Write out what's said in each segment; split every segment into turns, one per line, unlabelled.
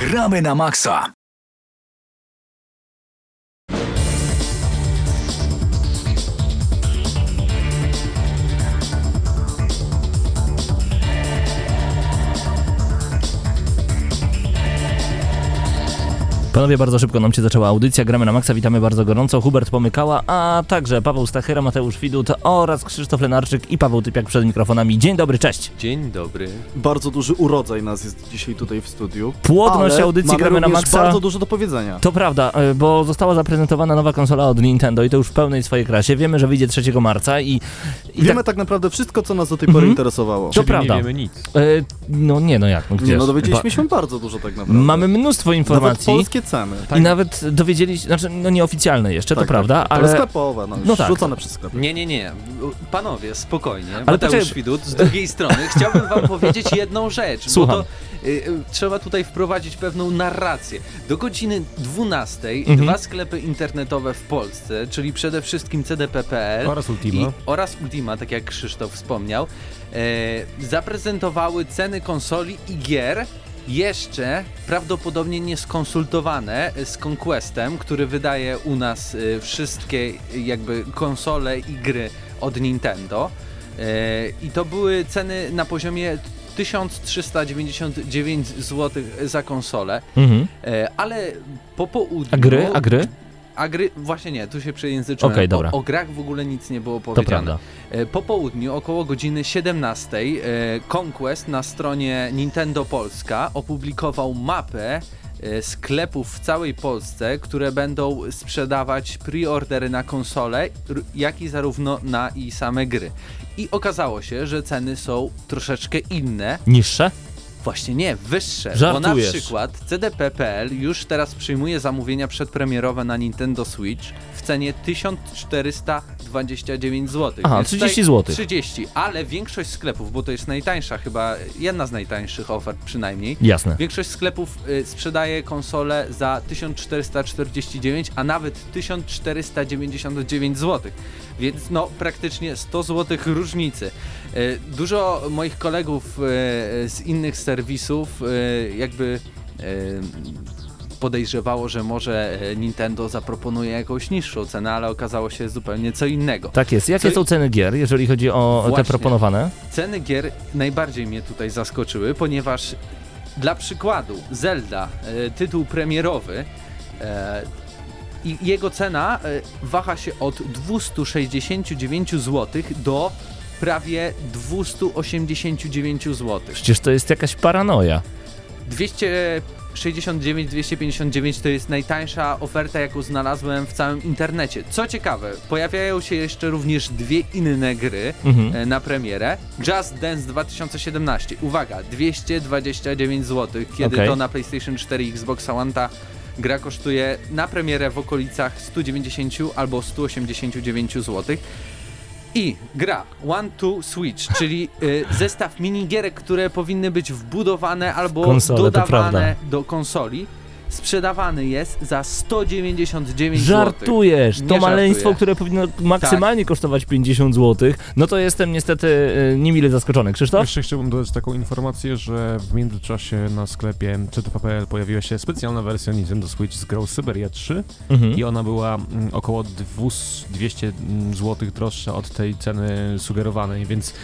Gramy na maksa!
Panowie, bardzo szybko nam się zaczęła audycja. Gramy na maksa. Witamy bardzo gorąco. Hubert Pomykała, a także Paweł Stachyra, Mateusz Widut oraz Krzysztof Lenarczyk i Paweł Typiak przed mikrofonami. Dzień dobry, cześć.
Dzień dobry.
Bardzo duży urodzaj nas jest dzisiaj tutaj w studiu.
Płodność
ale
audycji
mamy
Gramy na maksa.
bardzo dużo do powiedzenia.
To prawda, y, bo została zaprezentowana nowa konsola od Nintendo i to już w pełnej swojej krasie. Wiemy, że wyjdzie 3 marca i, i
Wiemy
tak,
tak naprawdę wszystko, co nas do tej pory
Mhm.
interesowało.
To
Czyli
prawda.
nie wiemy nic.
y, no nie, no jak, no
Nie,
gdzież?
no dowiedzieliśmy się bardzo dużo tak naprawdę.
Mamy mnóstwo
Nawet
informacji
polskie ceny.
i nawet dowiedzieliśmy, znaczy no nieoficjalne jeszcze,
Tak,
to prawda,
tak, ale
ale...
sklepowe, no,
No tak.
rzucone przez sklepy.
Nie, nie, nie. Panowie, spokojnie.
Ale
Mateusz
poczekaj-
Widut, z drugiej strony chciałbym wam powiedzieć jedną rzecz.
Słucham.
Bo to y, y, trzeba tutaj wprowadzić pewną narrację. Do godziny 12
Mhm.
dwa sklepy internetowe w Polsce, czyli przede wszystkim CDP.pl
Oraz Ultima.
i, oraz Ultima, tak jak Krzysztof wspomniał, e, zaprezentowały ceny konsoli i gier jeszcze prawdopodobnie nie skonsultowane z Conquestem, który wydaje u nas e, wszystkie jakby konsole i gry od Nintendo. E, I to były ceny na poziomie 1399 zł za konsolę,
Mhm.
e, ale po południu...
A gry, a gry?
A gry, właśnie nie, tu się przejęzyczyłem.
Okej, dobra.
O, o grach w ogóle nic nie było powiedziane. E, Po południu, około godziny 17, e, Conquest na stronie Nintendo Polska opublikował mapę e, sklepów w całej Polsce, które będą sprzedawać preordery na konsole, r- jak i zarówno na i same gry. I okazało się, że ceny są troszeczkę inne.
Niższe?
Właśnie nie, wyższe. Bo
Żartujesz.
na przykład CDP.pl już teraz przyjmuje zamówienia przedpremierowe na Nintendo Switch w cenie 1429 zł.
Aha,
Więc
30
tutaj
złotych.
30, ale większość sklepów, bo to jest najtańsza chyba, jedna z najtańszych ofert przynajmniej,
Jasne.
Większość sklepów y, sprzedaje konsole za 1449, a nawet 1499 zł. Więc no praktycznie 100 zł różnicy. Y, Dużo moich kolegów y, z innych serwisów y, jakby podejrzewało, że może e, Nintendo zaproponuje jakąś niższą cenę, ale okazało się zupełnie co innego.
Tak jest. Jakie
co...
są ceny gier, jeżeli chodzi o
Właśnie.
te proponowane?
Ceny gier najbardziej mnie tutaj zaskoczyły, ponieważ dla przykładu Zelda, e, tytuł premierowy, e, jego cena waha się od 269 zł do prawie 289 zł.
Przecież to jest jakaś paranoia.
200 69 259 to jest najtańsza oferta, jaką znalazłem w całym internecie. Co ciekawe, pojawiają się jeszcze również dwie inne gry
mhm.
E, na premierę. Just Dance 2017, uwaga, 229 zł, kiedy
okay.
to na PlayStation 4 i Xbox One ta gra kosztuje na premierę w okolicach 190 albo 189 zł. I gra One to Switch, czyli y, zestaw minigierek, które powinny być wbudowane albo
Konsole, to
dodawane
prawda.
do konsoli, sprzedawany jest za 199 zł.
Żartujesz! To
Nie
maleństwo,
żartuję.
które powinno maksymalnie kosztować 50 zł, no to jestem niestety y, niemile zaskoczony. Krzysztof?
Jeszcze chciałbym dodać taką informację, że w międzyczasie na sklepie CTP.pl pojawiła się specjalna wersja Nintendo Switch z grą Syberia 3
Mhm.
i ona była mm, około 200 zł droższa od tej ceny sugerowanej, więc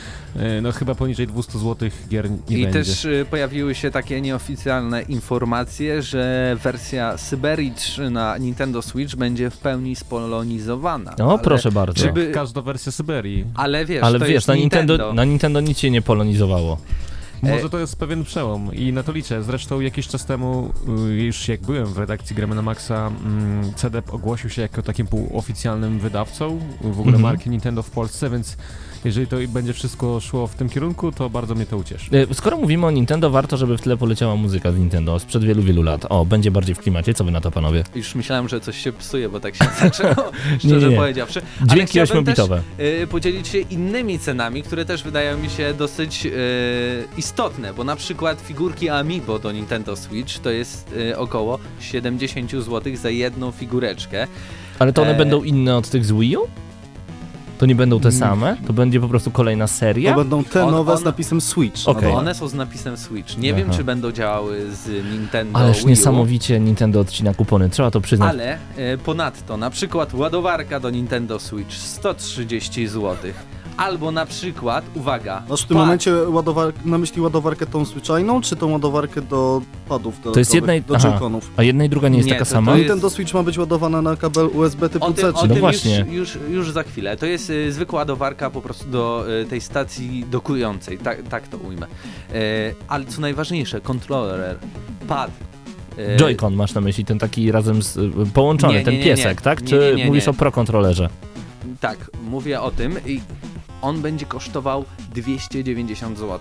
no chyba poniżej 200 zł gier nie
I
będzie.
też y, pojawiły się takie nieoficjalne informacje, że wersja Syberii 3 na Nintendo Switch będzie w pełni spolonizowana.
No
Ale-
proszę bardzo.
Czy by-
Jak każda wersja Syberii.
Ale wiesz,
Ale
to
wiesz,
jest
na Nintendo,
Nintendo.
na Nintendo nic się nie polonizowało.
Może
E-
to jest pewien przełom i na to liczę. Zresztą jakiś czas temu, y, już jak byłem w redakcji Gramy na Maxa, mm, CDEP ogłosił się jako takim półoficjalnym wydawcą w ogóle
Mhm.
marki Nintendo w Polsce, więc jeżeli to i będzie wszystko szło w tym kierunku, to bardzo mnie to ucieszy.
Y, Skoro mówimy o Nintendo, warto, żeby w tle poleciała muzyka z Nintendo sprzed wielu, wielu lat. O, będzie bardziej w klimacie. Co wy na to, panowie?
Już myślałem, że coś się psuje, bo tak się zaczęło, szczerze
nie, nie.
powiedziawszy. Ale
Dźwięki
też,
ośmiobitowe.
y, podzielić się innymi cenami, które też wydają mi się dosyć y, istotne, bo na przykład figurki Amiibo do Nintendo Switch to jest y, około 70 zł za jedną figureczkę.
Ale to one
e-
będą inne od tych z Wii U? To nie będą te
Mm.
same? To będzie po prostu kolejna seria?
To będą te
On-
nowe
on-
z napisem Switch.
Okej.
No
One są z napisem Switch. Nie wiem,
Aha.
czy będą działały z Nintendo
Ależ
Wii U,
niesamowicie Nintendo odcina kupony, trzeba to przyznać.
Ale e, ponadto, na przykład ładowarka do Nintendo Switch 130 zł. Albo na przykład, uwaga,
Masz w tym
pad.
momencie ładowar- na myśli ładowarkę tą zwyczajną, czy tą ładowarkę do padów
To jest jedna i-
do
aha.
Joy-Conów?
A jedna i druga nie jest
Nie,
taka
to- to
sama?
jest-
Nintendo Switch ma być ładowana na kabel USB typu
O
C,
o
czy
No
tym
właśnie.
Już, już, już za chwilę. To jest y, zwykła ładowarka po prostu do y, tej stacji dokującej, tak, tak to ujmę. E, ale co najważniejsze, kontroler, pad. e,
Joy-Con masz na myśli, ten taki razem z, y, połączony,
Nie, nie,
ten
nie, nie.
piesek, tak?
Nie,
Czy
nie, nie,
mówisz
nie.
o Pro kontrolerze?
Tak, mówię o tym i on będzie kosztował 290 zł.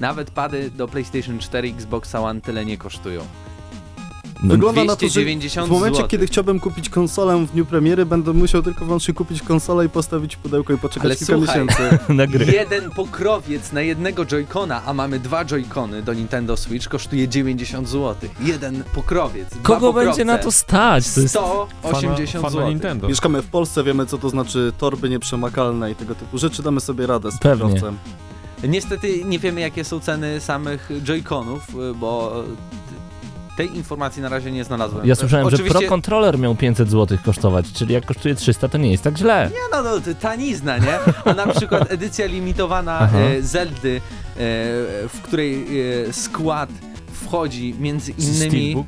Nawet pady do PlayStation 4 i Xbox One tyle nie kosztują.
No,
Wygląda na to, że
290
w momencie,
zł.
kiedy chciałbym kupić konsolę w dniu premiery, będę musiał tylko wyłącznie kupić konsolę i postawić pudełko i poczekać
Ale
kilka
słuchaj,
miesięcy.
na gry.
Jeden pokrowiec na jednego Joy-Cona, a mamy dwa Joy-Cony do Nintendo Switch, kosztuje 90 zł. Jeden pokrowiec.
Kogo będzie na to stać? To jest...
180
fana, fana
zł.
Nintendo.
Mieszkamy w Polsce, wiemy co to znaczy torby nieprzemakalne i tego typu rzeczy, damy sobie radę z
Pewnie.
kierowcem.
Niestety nie wiemy jakie są ceny samych Joy-Conów, bo tej informacji na razie nie znalazłem.
Ja słyszałem, że
Oczywiście...
Pro kontroler miał 500 zł kosztować, czyli jak kosztuje 300, to nie jest tak źle.
Nie no, no, tanizna, nie? A na przykład edycja limitowana e, Zeldy, e, w której e, skład wchodzi między innymi...
Steelbook?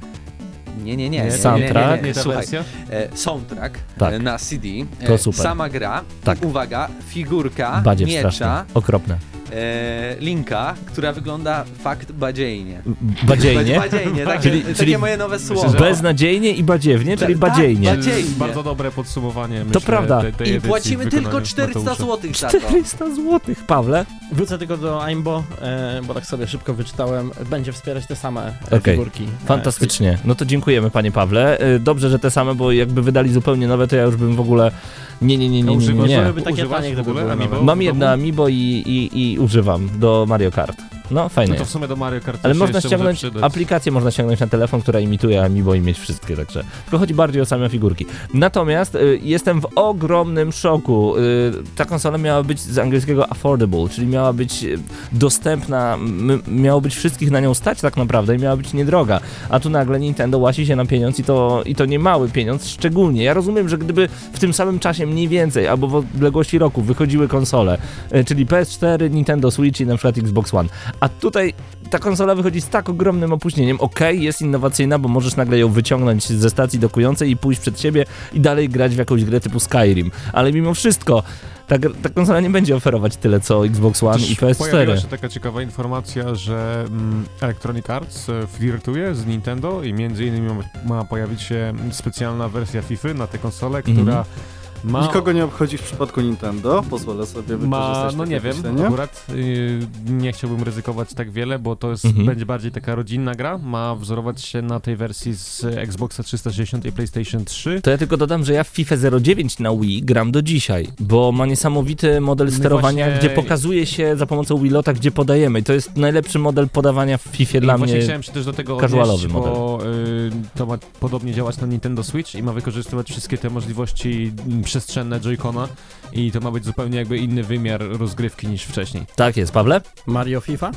Nie, nie, nie. nie,
Soundtrack?
Nie, nie, nie, Słuchaj, e, soundtrack
Tak.
e, na CD, e,
To super.
sama gra,
Tak.
uwaga, figurka
Badziew
miecza.
Okropne.
E, Linka, która wygląda fakt badziejnie.
Badziejnie?
Badziejnie, takie,
Czyli-
takie
czyli
moje nowe słowo.
Beznadziejnie i badziewnie, czyli
Tak,
badziejnie.
tak, badziejnie.
Bardzo dobre podsumowanie, myślę,
prawda.
Tej, tej
I płacimy tylko
wykonaniu
400
Mateusza.
zł za to.
400 zł, Pawle.
Wrócę tylko do Aimbo, e, bo tak sobie szybko wyczytałem. Będzie wspierać te same e,
Okej.
figurki. e,
Fantastycznie. No to dziękujemy, panie Pawle. Y, Dobrze, że te same, bo jakby wydali zupełnie nowe, to ja już bym w ogóle... Nie, nie, nie, nie, nie, nie. nie.
Były takie
Używasz
tanie,
w
gdyby
ogóle
były
Amiibo?
Mam jedno? Amiibo i, i, i używam do Mario Kart. No, fajne
No to w sumie do Mario Kart
Ale można ściągnąć, aplikację można ściągnąć na telefon, która imituje Amiibo i mieć wszystkie, także tylko chodzi bardziej o same figurki. Natomiast y, jestem w ogromnym szoku. Y, ta konsola miała być z angielskiego affordable, czyli miała być y, dostępna, miało być wszystkich na nią stać tak naprawdę i miała być niedroga. A tu nagle Nintendo łasi się na pieniądz i to, i to nie mały pieniądz szczególnie. Ja rozumiem, że gdyby w tym samym czasie mniej więcej, albo w odległości roku wychodziły konsole, y, czyli PS4, Nintendo Switch i na przykład Xbox One, a tutaj ta konsola wychodzi z tak ogromnym opóźnieniem. Okej, jest innowacyjna, bo możesz nagle ją wyciągnąć ze stacji dokującej i pójść przed siebie i dalej grać w jakąś grę typu Skyrim. Ale mimo wszystko, ta, ta konsola nie będzie oferować tyle co Xbox One
Też
i
Pojawiła
PS4.
się taka ciekawa informacja, że mm, Electronic Arts e, flirtuje z Nintendo i między innymi ma, pojawić się specjalna wersja FIFA na tę konsolę,
Mhm.
która ma...
Nikogo nie obchodzi w przypadku Nintendo, pozwolę sobie
Ma,
wykorzystać
no
takie
nie wiem,
określenie.
akurat y, nie chciałbym ryzykować tak wiele, bo to jest,
Mhm.
będzie bardziej taka rodzinna gra, ma wzorować się na tej wersji z Xboxa 360 i PlayStation 3.
To ja tylko dodam, że ja w FIFA 09 na Wii gram do dzisiaj, bo ma niesamowity model
No
sterowania,
właśnie-
gdzie pokazuje się za pomocą Wilota, gdzie podajemy. I to jest najlepszy model podawania w FIFA
I
dla
właśnie
mnie.
chciałem się też do tego odnieść, bo y, to ma podobnie działać na Nintendo Switch i ma wykorzystywać wszystkie te możliwości mm, przestrzenne Joy-Cona i to ma być zupełnie jakby inny wymiar rozgrywki niż wcześniej.
Tak jest, Pawle?
Mario FIFA?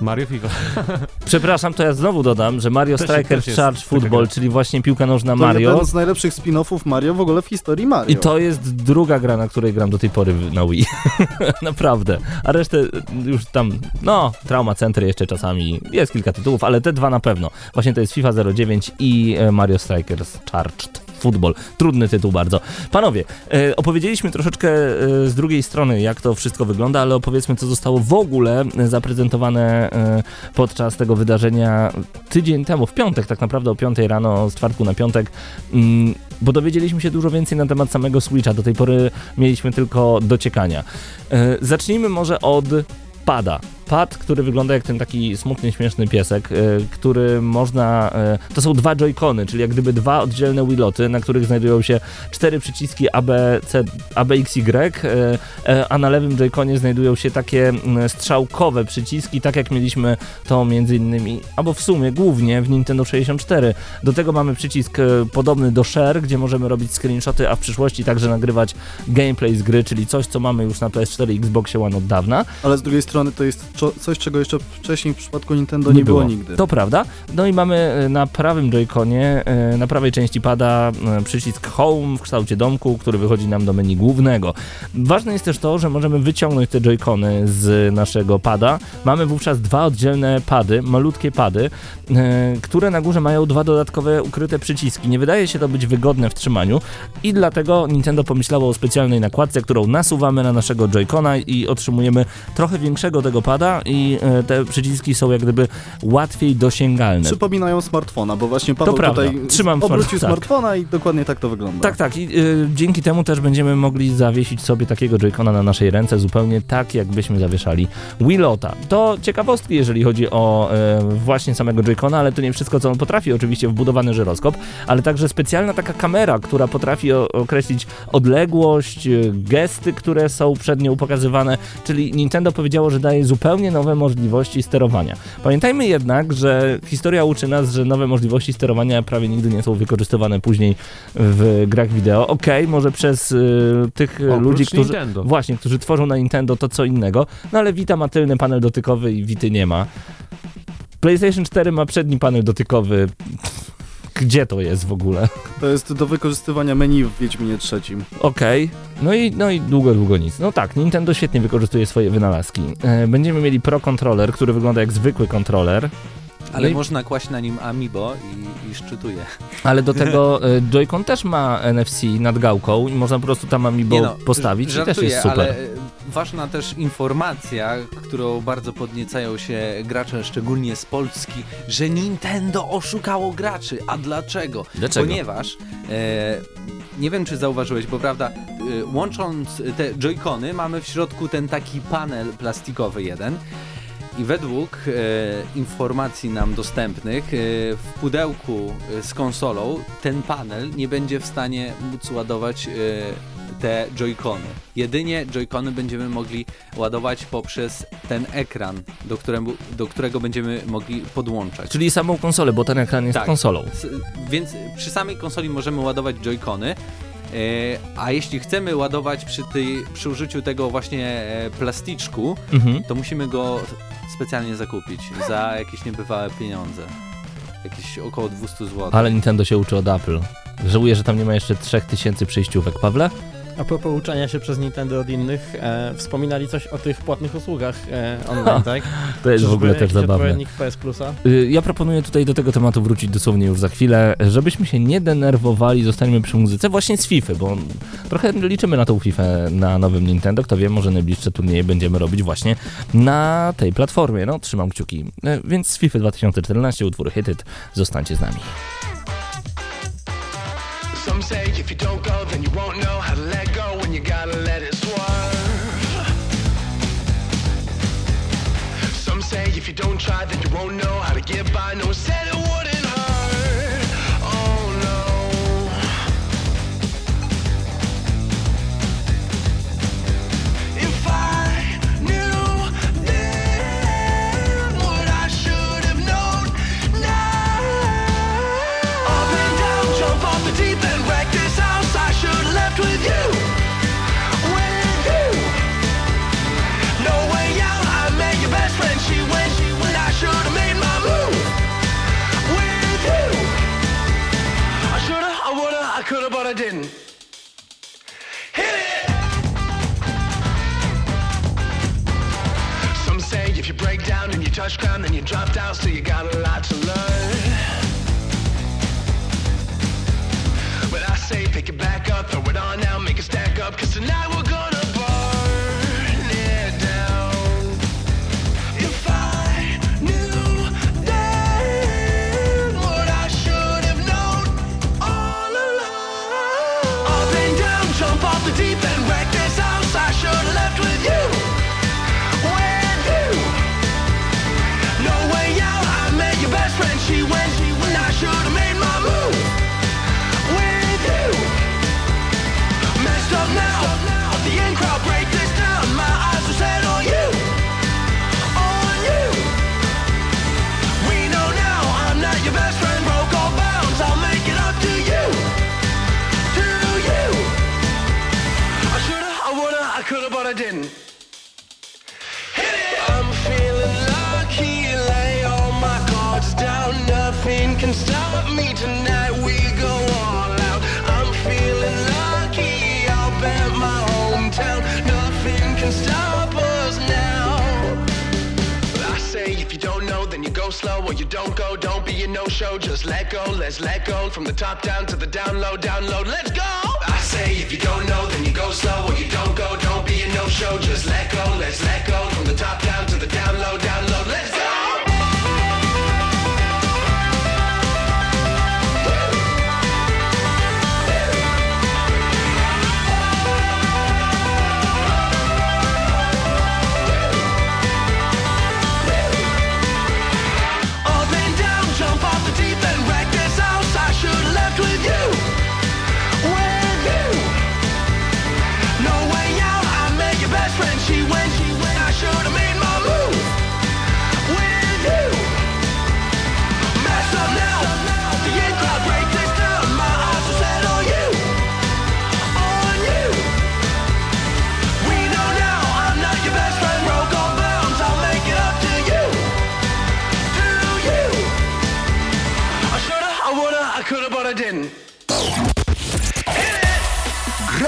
Mario FIFA.
Przepraszam, to ja znowu dodam, że Mario
Też-
Striker
też
Charge Football, czyli właśnie piłka nożna
To
Mario.
jeden z najlepszych spin-offów Mario w ogóle w historii Mario.
I to jest druga gra, na której gram do tej pory w- na Wii. Naprawdę. A resztę już tam, no, Trauma Center jeszcze czasami. Jest kilka tytułów, ale te dwa na pewno. Właśnie to jest FIFA 09 i e, Mario Strikers Charged Football. Trudny tytuł bardzo. Panowie, e, opowiedzieliśmy troszeczkę e, z drugiej strony, jak to wszystko wygląda, ale opowiedzmy, co zostało w ogóle e, zaprezentowane e, podczas tego wydarzenia tydzień temu, w piątek tak naprawdę, o 5 rano, z czwartku na piątek. Mm, bo dowiedzieliśmy się dużo więcej na temat samego Switcha. Do tej pory mieliśmy tylko dociekania. E, zacznijmy może od pada. Pad, który wygląda jak ten taki smutny, śmieszny piesek, e, który można... e, To są dwa joycony, czyli jak gdyby dwa oddzielne wiloty, na których znajdują się cztery przyciski A, B, C, A, B, X, Y, e, na lewym joyconie znajdują się takie strzałkowe przyciski, tak jak mieliśmy to między innymi, albo w sumie głównie w Nintendo 64. Do tego mamy przycisk podobny do Share, gdzie możemy robić screenshoty, a w przyszłości także nagrywać gameplay z gry, czyli coś, co mamy już na PS4 i Xboxie One od dawna.
Ale z drugiej strony to jest coś, czego jeszcze wcześniej w przypadku Nintendo nie, było. nigdy.
To prawda. No i mamy e, na prawym joyconie, e, na prawej części pada e, przycisk Home w kształcie domku, który wychodzi nam do menu głównego. Ważne jest też to, że możemy wyciągnąć te joycony z naszego pada. Mamy wówczas dwa oddzielne pady, malutkie pady, które na górze mają dwa dodatkowe ukryte przyciski. Nie wydaje się to być wygodne w trzymaniu i dlatego Nintendo pomyślało o specjalnej nakładce, którą nasuwamy na naszego joycona i otrzymujemy trochę większego tego pada i e, te przyciski są jak gdyby łatwiej dosięgalne.
Przypominają smartfona, bo właśnie Paweł
prawda.
tutaj
Trzymam
obrócił
smart- tak.
smartfona i dokładnie tak to wygląda.
Tak, tak. I y, dzięki temu też będziemy mogli zawiesić sobie takiego joycona na naszej ręce, zupełnie tak, jakbyśmy zawieszali Willota. To ciekawostki, jeżeli chodzi o y, właśnie samego joycona, ale to nie wszystko, co on potrafi. Oczywiście wbudowany żyroskop, ale także specjalna taka kamera, która potrafi o, określić odległość, gesty, które są przed nią pokazywane, czyli Nintendo powiedziało, że daje zupełnie nowe możliwości sterowania. Pamiętajmy jednak, że historia uczy nas, że nowe możliwości sterowania prawie nigdy nie są wykorzystywane później w grach wideo. Okej, może przez y, tych
Oprócz
ludzi, którzy
Nintendo.
właśnie, którzy tworzą na Nintendo to co innego, no ale Vita ma tylny panel dotykowy i Vity nie ma. PlayStation 4 ma przedni panel dotykowy. Gdzie to jest w ogóle?
To jest do wykorzystywania menu w Wiedźminie trzecim.
Okej. No i no i długo, długo nic. No tak, Nintendo świetnie wykorzystuje swoje wynalazki. E, będziemy mieli Pro Controller, który wygląda jak zwykły kontroler,
Ale
No i-
można kłaść na nim Amiibo i, i szczytuje.
ale do tego e, Joy-Con też ma NFC nad gałką i można po prostu tam Amiibo
no,
postawić i
żartuję,
też jest super.
ale e, ważna też informacja, którą bardzo podniecają się gracze, szczególnie z Polski, że Nintendo oszukało graczy. A dlaczego?
Dlaczego?
Ponieważ e, nie wiem, czy zauważyłeś, bo prawda, e, łącząc te joycony, mamy w środku ten taki panel plastikowy jeden. I według e, informacji nam dostępnych, e, w pudełku e, z konsolą ten panel nie będzie w stanie móc ładować e, te joycony. Jedynie joycony będziemy mogli ładować poprzez ten ekran, do, któremu, do którego będziemy mogli podłączać.
Czyli samą konsolę, bo ten ekran jest
Tak.
konsolą.
S- Więc przy samej konsoli możemy ładować joycony. e, A jeśli chcemy ładować przy, tej, przy użyciu tego właśnie e, plasticzku,
Mhm.
to musimy go specjalnie zakupić za jakieś niebywałe pieniądze. Jakieś około 200 zł.
Ale Nintendo się uczy od Apple. Żałuję, że tam nie ma jeszcze 3000 przejściówek. Pawle?
A propos uczenia się przez Nintendo od innych, e, wspominali coś o tych płatnych usługach e, online, tak?
To jest w
Czyżby
ogóle też zabawne.
PS Plusa?
Y, Ja proponuję tutaj do tego tematu wrócić dosłownie już za chwilę, żebyśmy się nie denerwowali, zostańmy przy muzyce właśnie z FIFA, bo trochę liczymy na tą FIFA na nowym Nintendo, kto wie, może najbliższe turnieje będziemy robić właśnie na tej platformie, no trzymam kciuki. Y, Więc z FIFA 2014 utwór Hit It, zostańcie z nami.
Some say if you don't go, then you won't know how to let go when you gotta let it swerve. Some say if you don't try, then you won't know how to get by. No one touch ground, then you drop down, so you got a lot to learn. But I say pick it back up, throw it on now, make it stack up, cause tonight we're no-show. Just let go. Let's let go from the top down to the down low, down low. Let's go. I say if you don't know, then you go slow or you don't go. Don't be a no-show. Just let go. Let's let go from the top down to the down low, down low.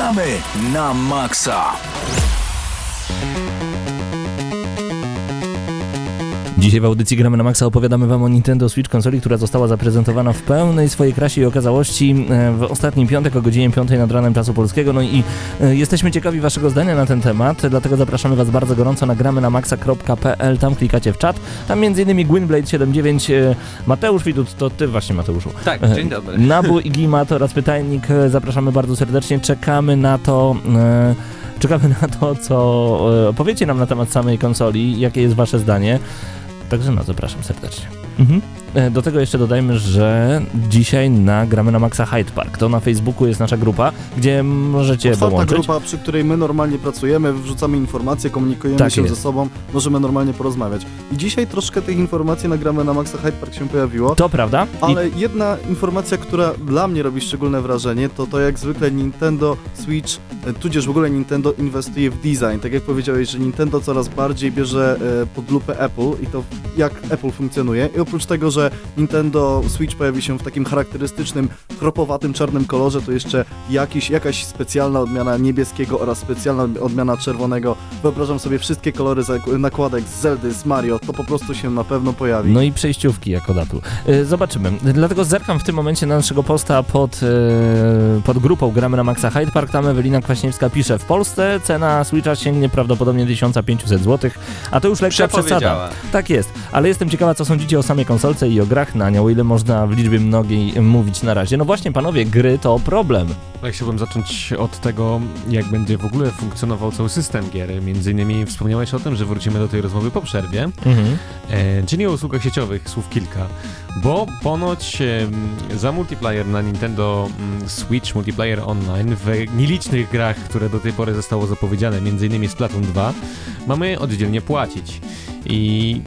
Gramy na maksa!
Dzisiaj w audycji Gramy na Maxa opowiadamy Wam o Nintendo Switch, konsoli, która została zaprezentowana w pełnej swojej krasie i okazałości e, w ostatni piątek o godzinie 5 nad ranem czasu polskiego. No i e, jesteśmy ciekawi Waszego zdania na ten temat, dlatego zapraszamy Was bardzo gorąco na gramy na maxa.pl, tam klikacie w czat. Tam m.in. Gwynblade79, e, Mateusz Widut, to Ty właśnie Mateuszu.
Tak, dzień dobry.
Nabu i Gimat oraz Pytajnik, zapraszamy bardzo serdecznie. Czekamy na to, czekamy na to, co powiecie nam na temat samej konsoli, jakie jest wasze zdanie. Także no, zapraszam serdecznie. Mhm. E, Do tego jeszcze dodajmy, że dzisiaj nagramy na Maxa Hyde Park. To na Facebooku jest nasza grupa, gdzie możecie
Otwarta
dołączyć.
grupa, przy której my normalnie pracujemy, wrzucamy informacje, komunikujemy
Tak
się
jest.
ze sobą, możemy normalnie porozmawiać. I dzisiaj troszkę tych informacji nagramy na Maxa Hyde Park się pojawiło.
To prawda? I
Ale jedna informacja, która dla mnie robi szczególne wrażenie, to to jak zwykle Nintendo Switch, e, tudzież w ogóle Nintendo inwestuje w design. Tak jak powiedziałeś, że Nintendo coraz bardziej bierze e, pod lupę Apple i to jak Apple funkcjonuje. I oprócz tego, że Nintendo Switch pojawi się w takim charakterystycznym, chropowatym, czarnym kolorze, to jeszcze jakiś, jakaś specjalna odmiana niebieskiego oraz specjalna odmiana czerwonego. Wyobrażam sobie wszystkie kolory nakładek z Zeldy, z Mario, to po prostu się na pewno pojawi.
No i przejściówki jako datu. E, Zobaczymy. Dlatego zerkam w tym momencie na naszego posta pod, e, pod grupą Gramy na Maxa Hyde Park. Tam Ewelina Kwaśniewska pisze, w Polsce cena Switcha sięgnie prawdopodobnie 1500 zł, a to już lekka przesada. Tak jest, ale jestem ciekawa, co sądzicie o samej konsolce i o grach na nią, ile można w liczbie mnogiej mówić na razie. No właśnie, panowie, gry to problem.
Ja chciałbym zacząć od tego, jak będzie w ogóle funkcjonował cały system gier. Między innymi wspomniałeś o tym, że wrócimy do tej rozmowy po przerwie,
Mhm.
e, czyli o usługach sieciowych, słów kilka. Bo ponoć e, za multiplayer na Nintendo mm, Switch, multiplayer online, w nielicznych grach, które do tej pory zostało zapowiedziane, między innymi Splatoon 2, mamy oddzielnie płacić. I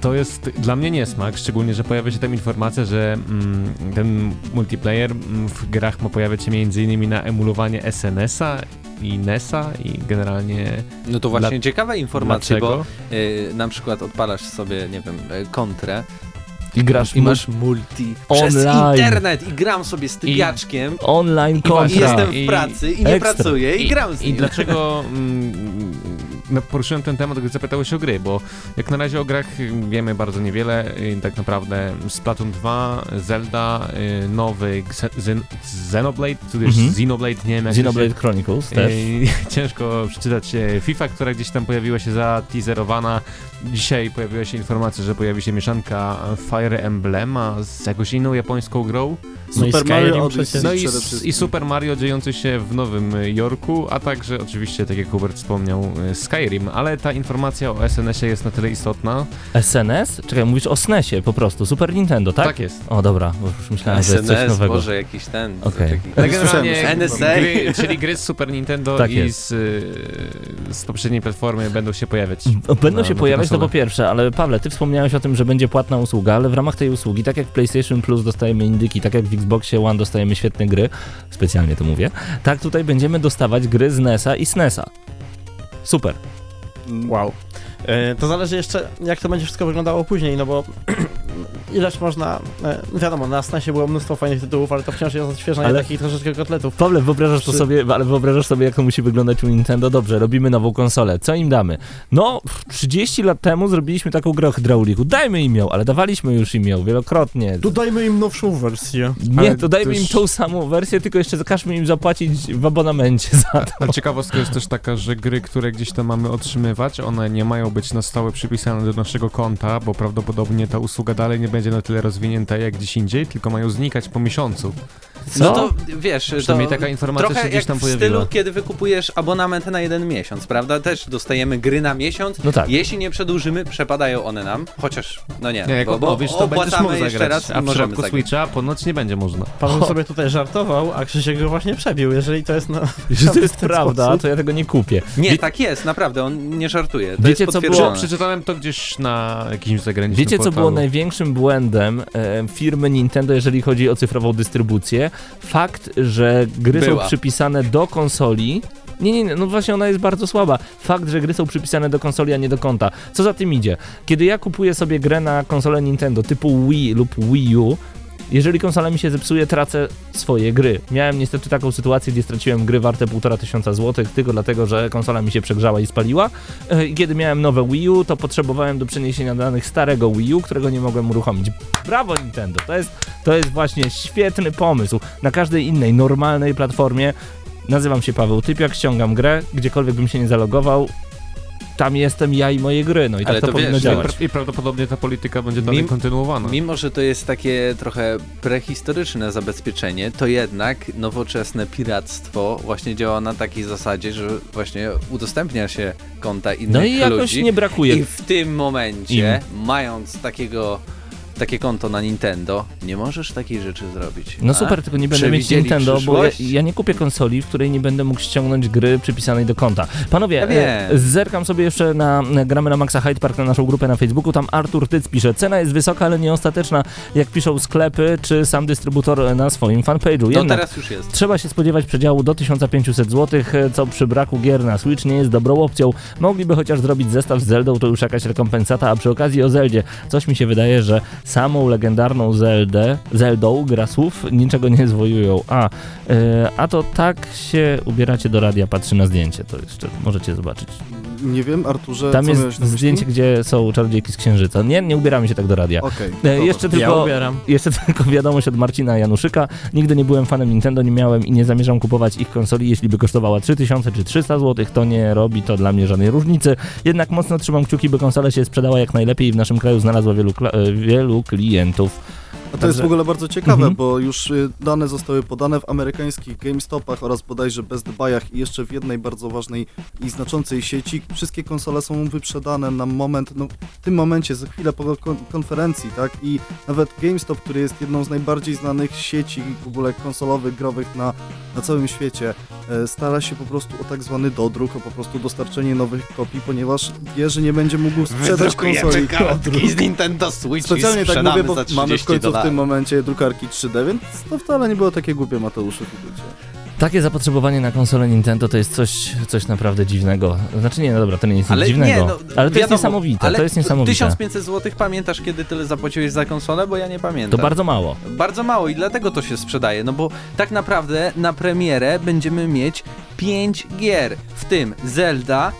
to jest dla mnie niesmak, szczególnie, że pojawia się tam informacja, że mm, ten multiplayer mm, w grach ma pojawiać się m.in. na emulowanie SNS-a i NES-a i generalnie
No to właśnie
Dla-
ciekawe informacje,
dlaczego?
bo y, na przykład odpalasz sobie, nie wiem, y, kontrę
I grasz
i masz multi przez
Online.
internet i gram sobie z typiaczkiem
online
i,
kontra.
jestem w
I-
pracy i nie
ekstra.
pracuję i, gram z
I
nim.
dlaczego mm, no, poruszyłem ten temat, gdy zapytałeś o gry, bo jak na razie o grach y, wiemy bardzo niewiele. y, Tak naprawdę Splatoon 2, Zelda, y, nowy Xe- Zen- Xenoblade, tudzież
Mhm.
Xenoblade, nie wiem jak
Xenoblade
się...
Chronicles też.
Ej, Ciężko przeczytać e, FIFA, która gdzieś tam pojawiła się zateaserowana. Dzisiaj pojawiła się informacja, że pojawi się mieszanka Fire Emblema z jakąś inną japońską grą.
No i
Super
Skyrim
Mario. Odyssey
No i, Super Mario dziejący się w Nowym Jorku, a także oczywiście, tak jak Hubert wspomniał, e, Skyrim, ale ta informacja o SNS-ie jest na tyle istotna.
SNS? Czekaj, mówisz o SNESie po prostu, Super Nintendo, tak?
Tak jest.
O dobra, bo już myślałem, że jest coś
SNS,
nowego.
Boże, jakiś ten.
Okej.
taki-
Ale
Słyszałem,
generalnie.
NSA.
gry, czyli gry z Super Nintendo
Tak
i
jest.
z, y, z poprzedniej platformy będą się pojawiać.
Będą
na-
się
na
pojawiać, to po pierwsze, ale Pawle, ty wspomniałeś o tym, że będzie płatna usługa, ale w ramach tej usługi, tak jak w PlayStation Plus dostajemy indyki, tak jak w Xboxie One dostajemy świetne gry, specjalnie to mówię, tak tutaj będziemy dostawać gry z NES-a i SNES-a. Super.
Wow. E, To zależy jeszcze, jak to będzie wszystko wyglądało później, no bo ileż można, e, wiadomo, na SNESie było mnóstwo fajnych tytułów, ale to wciąż jest odświeżanie
Ale-
takich troszeczkę kotletów.
Pawle, wyobrażasz to
Przy-
sobie, ale wyobrażasz sobie, jak to musi wyglądać u Nintendo? Dobrze, robimy nową konsolę. Co im damy? No, 30 lat temu zrobiliśmy taką grę o hydrauliku. Dajmy im ją, ale dawaliśmy już im ją wielokrotnie.
Dodajmy im nowszą wersję.
Nie,
Ale
to dajmy im
też-
tą samą wersję, tylko jeszcze zakażmy im zapłacić w abonamencie za to.
Ale ciekawostka jest też taka, że gry, które gdzieś tam mamy otrzymywać, one nie mają być na stałe przypisane do naszego konta, bo prawdopodobnie ta usługa dalej nie będzie na tyle rozwinięta jak gdzieś indziej, tylko mają znikać po miesiącu.
No to wiesz, to
taka informacja
trochę
się gdzieś
jak
tam
w
pojawiła.
stylu, kiedy wykupujesz abonament na jeden miesiąc, prawda? Też dostajemy gry na miesiąc.
No tak.
Jeśli nie przedłużymy, przepadają one nam, chociaż, no nie,
Nie, jak
bo, bo
to będziesz
opłacamy
mógł
jeszcze
zagrać,
raz
a w
możemy zagrać.
Switcha ponoć nie będzie można.
Paweł sobie tutaj żartował, a Krzysiek go właśnie przebił, jeżeli to jest na...
Że to jest
w
prawda,
sposób.
to ja tego nie kupię.
Nie,
Wie-
tak jest, naprawdę, on nie żartuje. To
Wiecie,
jest
co było-.
Przeczytałem to gdzieś na jakimś zagranicznym
Wiecie, co
portalu.
było największym błędem e, firmy Nintendo, jeżeli chodzi o cyfrową dystrybucję? Fakt, że gry
Była.
są przypisane do konsoli. Nie, nie, nie, no właśnie ona jest bardzo słaba. Fakt, że gry są przypisane do konsoli, a nie do konta. Co za tym idzie? Kiedy ja kupuję sobie grę na konsolę Nintendo typu Wii lub Wii U, jeżeli konsola mi się zepsuje, tracę swoje gry. Miałem niestety taką sytuację, gdzie straciłem gry warte 1,5 tysiąca złotych, tylko dlatego, że konsola mi się przegrzała i spaliła. E, I kiedy miałem nowe Wii U, to potrzebowałem do przeniesienia danych starego Wii U, którego nie mogłem uruchomić. Brawo Nintendo! To jest, to jest właśnie świetny pomysł. Na każdej innej, normalnej platformie nazywam się Paweł Typiak, ściągam grę, gdziekolwiek bym się nie zalogował, tam jestem ja i moje gry, no i
Ale
tak to,
to
powinno
wiesz,
działać.
I prawdopodobnie ta polityka będzie dalej
Mim-
kontynuowana.
Mimo, że to jest takie trochę prehistoryczne zabezpieczenie, to jednak nowoczesne piractwo właśnie działa na takiej zasadzie, że właśnie udostępnia się konta innych
No i jakoś
ludzi.
nie brakuje.
I w tym momencie, mając takiego, takie konto na Nintendo, nie możesz takiej rzeczy zrobić.
No
A?
super, tylko nie będę mieć Nintendo, bo ja, ja nie kupię konsoli, w której nie będę mógł ściągnąć gry przypisanej do konta. Panowie,
Ja
e, zerkam sobie jeszcze na, na gramy na Maxa Hyde Park na naszą grupę na Facebooku, tam Artur Tyc pisze, cena jest wysoka, ale nieostateczna, jak piszą sklepy, czy sam dystrybutor na swoim fanpage'u.
No
Jednak
teraz już jest.
Trzeba się spodziewać przedziału do 1500 zł, co przy braku gier na Switch nie jest dobrą opcją. Mogliby chociaż zrobić zestaw z Zeldą, to już jakaś rekompensata, a przy okazji o Zeldzie. Coś mi się wydaje, że samą legendarną Zeldę, Zeldą gra słów niczego nie zwojują. A, e, a to tak się ubieracie do radia, patrzy na zdjęcie, to jeszcze możecie zobaczyć.
Nie wiem, Arturze,
Tam
co
jest zdjęcie, gdzie są czarodziejki z księżyca. Nie, nie ubieramy się tak do radia.
Okej.
E,
dobra.
jeszcze
Ja
tylko,
ubieram.
jeszcze tylko wiadomość od Marcina Januszyka. Nigdy nie byłem fanem Nintendo, nie miałem i nie zamierzam kupować ich konsoli. Jeśli by kosztowała 3000 czy 300 zł, to nie robi to dla mnie żadnej różnicy. Jednak mocno trzymam kciuki, by konsola się sprzedała jak najlepiej i w naszym kraju znalazła wielu, kla- e, wielu klientów.
A to jest w ogóle bardzo ciekawe,
Mhm.
bo już y, dane zostały podane w amerykańskich GameStopach oraz bodajże Best Buyach i jeszcze w jednej bardzo ważnej i znaczącej sieci. Wszystkie konsole są wyprzedane na moment, no w tym momencie, za chwilę po kon konferencji, tak? I nawet GameStop, który jest jedną z najbardziej znanych sieci w ogóle konsolowych, growych na, na całym świecie, e, stara się po prostu o tak zwany dodruk, o po prostu dostarczenie nowych kopii, ponieważ wie, że nie będzie mógł sprzedać konsoli.
kartki z Nintendo Switch
Specjalnie tak mówię, bo mamy w
30
końcu w tym momencie drukarki 3D, więc to wcale nie było takie głupie Mateuszu widzicie.
Takie zapotrzebowanie na konsolę Nintendo to jest coś, coś naprawdę dziwnego. Znaczy nie, no dobra, to nie jest nic
Ale
dziwnego.
nie, no,
ale to jest
wiadomo,
niesamowite,
ale
to jest niesamowite.
1500 zł, pamiętasz kiedy tyle zapłaciłeś za konsolę? Bo ja nie
To
pamiętam.
bardzo mało.
Bardzo mało i dlatego to się sprzedaje, no bo tak naprawdę na premierę będziemy mieć 5 gier, w tym Zelda,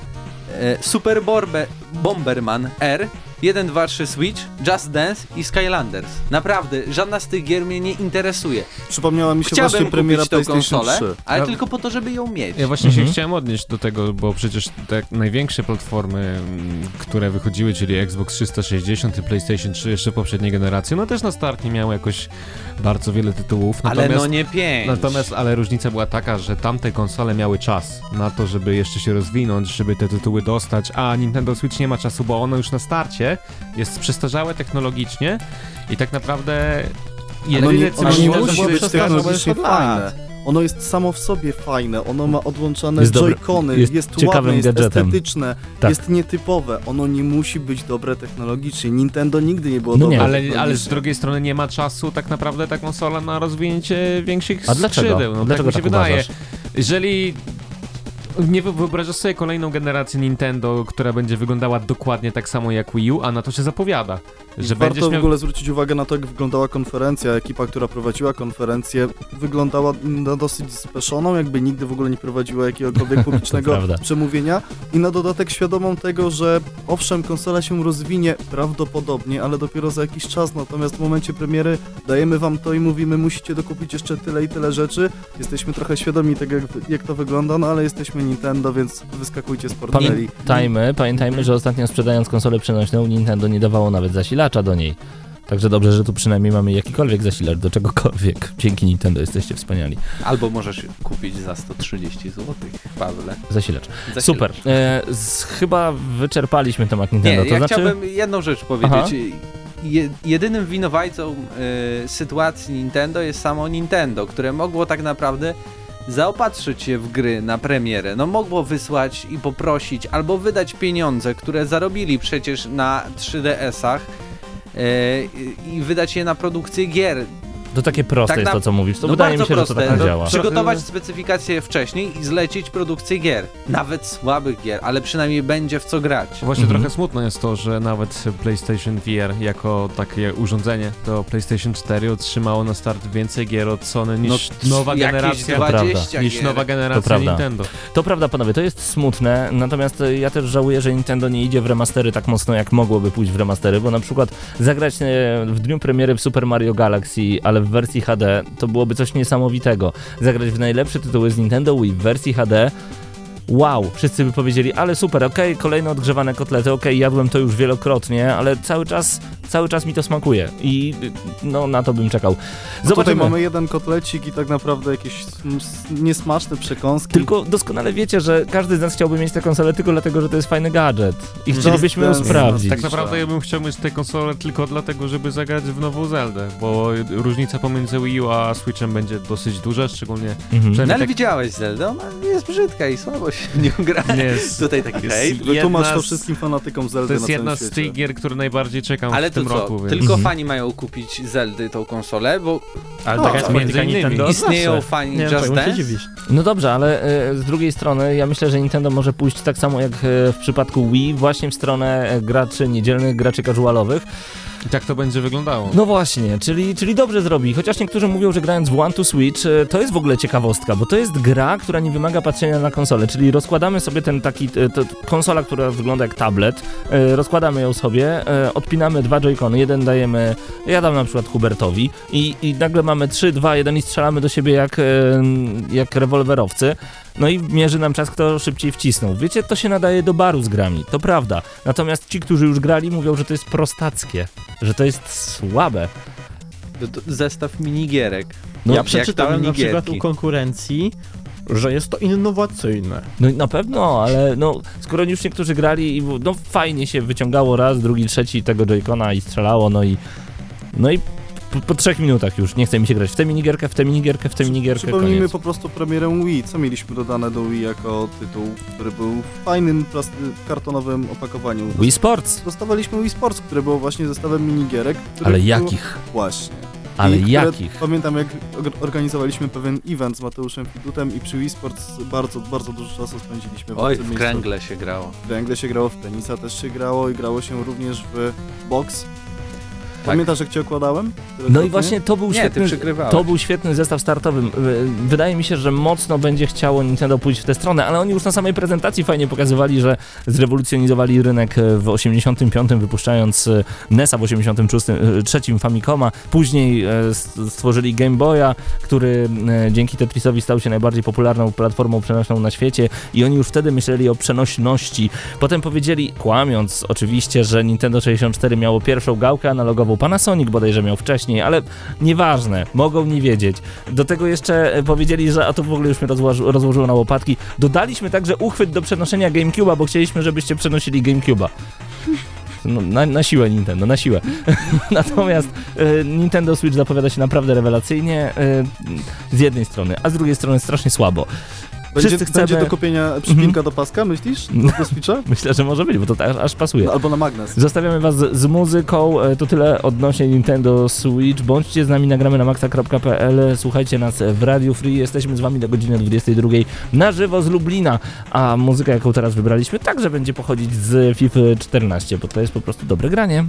e, Super Borbe, Bomberman R, 1, 2, 3 Switch, Just Dance i Skylanders. Naprawdę, żadna z tych gier mnie nie interesuje.
Przypomniała mi się
Chciałbym
właśnie premiera
kupić tę
PlayStation
konsolę,
3.
ale
Ja-
tylko po to, żeby ją mieć.
Ja właśnie
Mhm.
się chciałem odnieść do tego, bo przecież te największe platformy, mm, które wychodziły, czyli Xbox 360 i PlayStation 3 jeszcze poprzedniej generacji, no też na start nie miały jakoś bardzo wiele tytułów.
ale
Natomiast,
no nie 5.
natomiast ale różnica była taka, że tamte konsole miały czas na to, żeby jeszcze się rozwinąć, żeby te tytuły dostać, a Nintendo Switch nie ma czasu, bo ono już na starcie jest przestarzałe technologicznie i tak naprawdę jedyne
nie,
co
ono nie musi być technologicznie fajne. Ono jest samo w sobie fajne, ono ma odłączane joycony,
jest
jest, ładne, jest
gadżetem.
estetyczne,
Tak.
jest nietypowe. Ono nie musi być dobre technologicznie. Nintendo nigdy nie było
No
dobre
nie.
Ale, ale z drugiej strony nie ma czasu tak naprawdę ta konsola na rozwinięcie większych
A dlaczego?
skrzydeł. No,
Dlaczego
tak mi się
tak
wydaje.
uważasz?
Jeżeli nie wy- wyobrażasz sobie kolejną generację Nintendo, która będzie wyglądała dokładnie tak samo jak Wii U, a na to się zapowiada. Że
Warto
będziesz
w
miał...
ogóle zwrócić uwagę na to, jak wyglądała konferencja. Ekipa, która prowadziła konferencję, wyglądała na dosyć speszoną, jakby nigdy w ogóle nie prowadziła jakiegokolwiek publicznego przemówienia. I na dodatek świadomą tego, że owszem, konsola się rozwinie prawdopodobnie, ale dopiero za jakiś czas. Natomiast w momencie premiery dajemy wam to i mówimy, musicie dokupić jeszcze tyle i tyle rzeczy. Jesteśmy trochę świadomi tego, jak, jak to wygląda, no ale jesteśmy Nintendo, więc wyskakujcie z portfeli.
Pamiętajmy, pamiętajmy, że ostatnio sprzedając konsolę przenośną, Nintendo nie dawało nawet zasilacza do niej. Także dobrze, że tu przynajmniej mamy jakikolwiek zasilacz do czegokolwiek. Dzięki Nintendo jesteście wspaniali.
Albo możesz kupić za 130 zł, Pawle.
Zasilacz.
Zasilacz.
Super. E, z, chyba wyczerpaliśmy temat
Nie,
Nintendo. to
ja
znaczy...
chciałbym jedną rzecz powiedzieć.
Aha.
Je, jedynym winowajcą y, sytuacji Nintendo jest samo Nintendo, które mogło tak naprawdę zaopatrzyć się w gry na premierę. No mogło wysłać i poprosić, albo wydać pieniądze, które zarobili przecież na 3DS-ach y, i wydać je na produkcję gier.
To takie proste
Tak
jest
na-
to, co mówisz. To
no
wydaje mi
bardzo
się, że to
proste.
tak
No,
działa.
Przygotować specyfikację wcześniej i zlecić produkcję gier. Nawet słabych gier, ale przynajmniej będzie w co grać.
Właśnie
Mhm.
trochę smutne jest to, że nawet PlayStation VR jako takie urządzenie to PlayStation 4 otrzymało na start więcej gier od Sony niż
No,
nowa generacja.
20
Niż
gier.
nowa
To
generacja
prawda.
Nintendo.
To prawda, panowie, to jest smutne, natomiast e, ja też żałuję, że Nintendo nie idzie w remastery tak mocno, jak mogłoby pójść w remastery, bo na przykład zagrać e, w dniu premiery w Super Mario Galaxy, ale w wersji HD, to byłoby coś niesamowitego. Zagrać w najlepsze tytuły z Nintendo Wii w wersji HD, wow, wszyscy by powiedzieli, ale super, okej, kolejne odgrzewane kotlety, okej, jadłem to już wielokrotnie, ale cały czas, cały czas mi to smakuje i no na to bym czekał.
No Tutaj
Zobaczymy.
mamy jeden kotlecik i tak naprawdę jakieś niesmaczne przekąski.
Tylko doskonale wiecie, że każdy z nas chciałby mieć tę konsolę tylko dlatego, że to jest fajny gadżet i chcielibyśmy ją sprawdzić.
Tak naprawdę ja bym chciał mieć tę konsolę tylko dlatego, żeby zagrać w nową Zeldę, bo różnica pomiędzy Wii U a Switchem będzie dosyć duża, szczególnie
Mhm.
No ale
tak-
widziałeś Zelda, ona jest brzydka i słabo się nie gra.
nie jest,
Tutaj taki
jest
hejt.
Wytłumacz to wszystkim fanatykom Zeldy
To jest
na
jedna z tych gier, które najbardziej czekam
Ale
w tym
co,
roku. Więc...
tylko
Mhm.
fani mają kupić Zeldy tą konsolę, bo
Ale
No,
taka jest
między
polityka. Nintendo od
istnieją
zawsze.
fani
Nie
Just
się
Dance.
No dobrze, ale e, z drugiej strony ja myślę, że Nintendo może pójść tak samo jak e, w przypadku Wii, właśnie w stronę e, graczy niedzielnych, graczy casualowych.
I tak to będzie wyglądało.
No właśnie, czyli, czyli dobrze zrobi. Chociaż niektórzy mówią, że grając w One to Switch, e, to jest w ogóle ciekawostka, bo to jest gra, która nie wymaga patrzenia na konsolę, czyli rozkładamy sobie ten taki, e, to, konsola, która wygląda jak tablet, e, rozkładamy ją sobie, odpinamy dwa joycony, jeden dajemy, ja dam na przykład Hubertowi i, i nagle mamy 3, 2, 1 i strzelamy do siebie jak, jak rewolwerowcy. No i mierzy nam czas, kto szybciej wcisnął. Wiecie, to się nadaje do baru z grami, to prawda. Natomiast ci, którzy już grali, mówią, że to jest prostackie, że to jest słabe.
Zestaw minigierek.
No,
ja przeczytałem na przykład u konkurencji, że jest to innowacyjne.
No i na pewno, ale no, skoro już niektórzy grali i no fajnie się wyciągało raz, drugi, trzeci tego Joy-Cona i strzelało, no i no i po, po trzech minutach już nie chce mi się grać w tę minigierkę, w tę minigierkę, w tę minigierkę,
Przypomnijmy
koniec.
po prostu premierę Wii. Co mieliśmy dodane do Wii jako tytuł, który był w fajnym, kartonowym opakowaniu.
Wii Sports,
Dostawaliśmy Wii Sports, które było właśnie zestawem minigierek.
ale jakich?
Właśnie.
Ale
I które-
jakich?
Pamiętam jak or- organizowaliśmy pewien event z Mateuszem Fidutem i przy Wii Sports bardzo, bardzo dużo czasu spędziliśmy
Oj,
tym
w
miejscu.
kręgle się grało.
W kręgle się grało, w tenisa też się grało i grało się również w box.
Tak.
Pamiętasz jak cię okładałem?
No i właśnie to był
Nie,
świetny... To był świetny zestaw startowy. Wy- Wydaje mi się, że mocno będzie chciało Nintendo pójść w tę stronę, ale oni już na samej prezentacji fajnie pokazywali, że zrewolucjonizowali rynek e, w 85, wypuszczając e, NES-a w 83 Famicoma. Później stworzyli Game Boya, który dzięki Tetrisowi stał się najbardziej popularną platformą przenośną na świecie i oni już wtedy myśleli o przenośności. Potem powiedzieli, kłamiąc oczywiście, że Nintendo 64 miało pierwszą gałkę analogową. Panasonic bodajże miał wcześniej, ale nieważne, mogą nie wiedzieć. Do tego jeszcze e, powiedzieli, że a to w ogóle już mnie rozłoży, rozłożyło na łopatki. Dodaliśmy także uchwyt do przenoszenia GameCube'a, bo chcieliśmy, żebyście przenosili GameCube'a. No, na, na siłę Nintendo, na siłę. Natomiast e, Nintendo Switch zapowiada się naprawdę rewelacyjnie e, z jednej strony, a z drugiej strony strasznie słabo.
Będzie,
Wszyscy chcemy-
będzie do kupienia przypinka do paska, myślisz? Do, do Switcha?
Myślę, że może być, bo to aż, aż pasuje.
No, albo na magnes.
Zostawiamy was z, z muzyką, e, to tyle odnośnie Nintendo Switch. Bądźcie z nami, nagramy na maxa.pl, słuchajcie nas w Radio Free, jesteśmy z wami do godziny 22 na żywo z Lublina, a muzyka jaką teraz wybraliśmy także będzie pochodzić z FIFA 14, bo to jest po prostu dobre granie.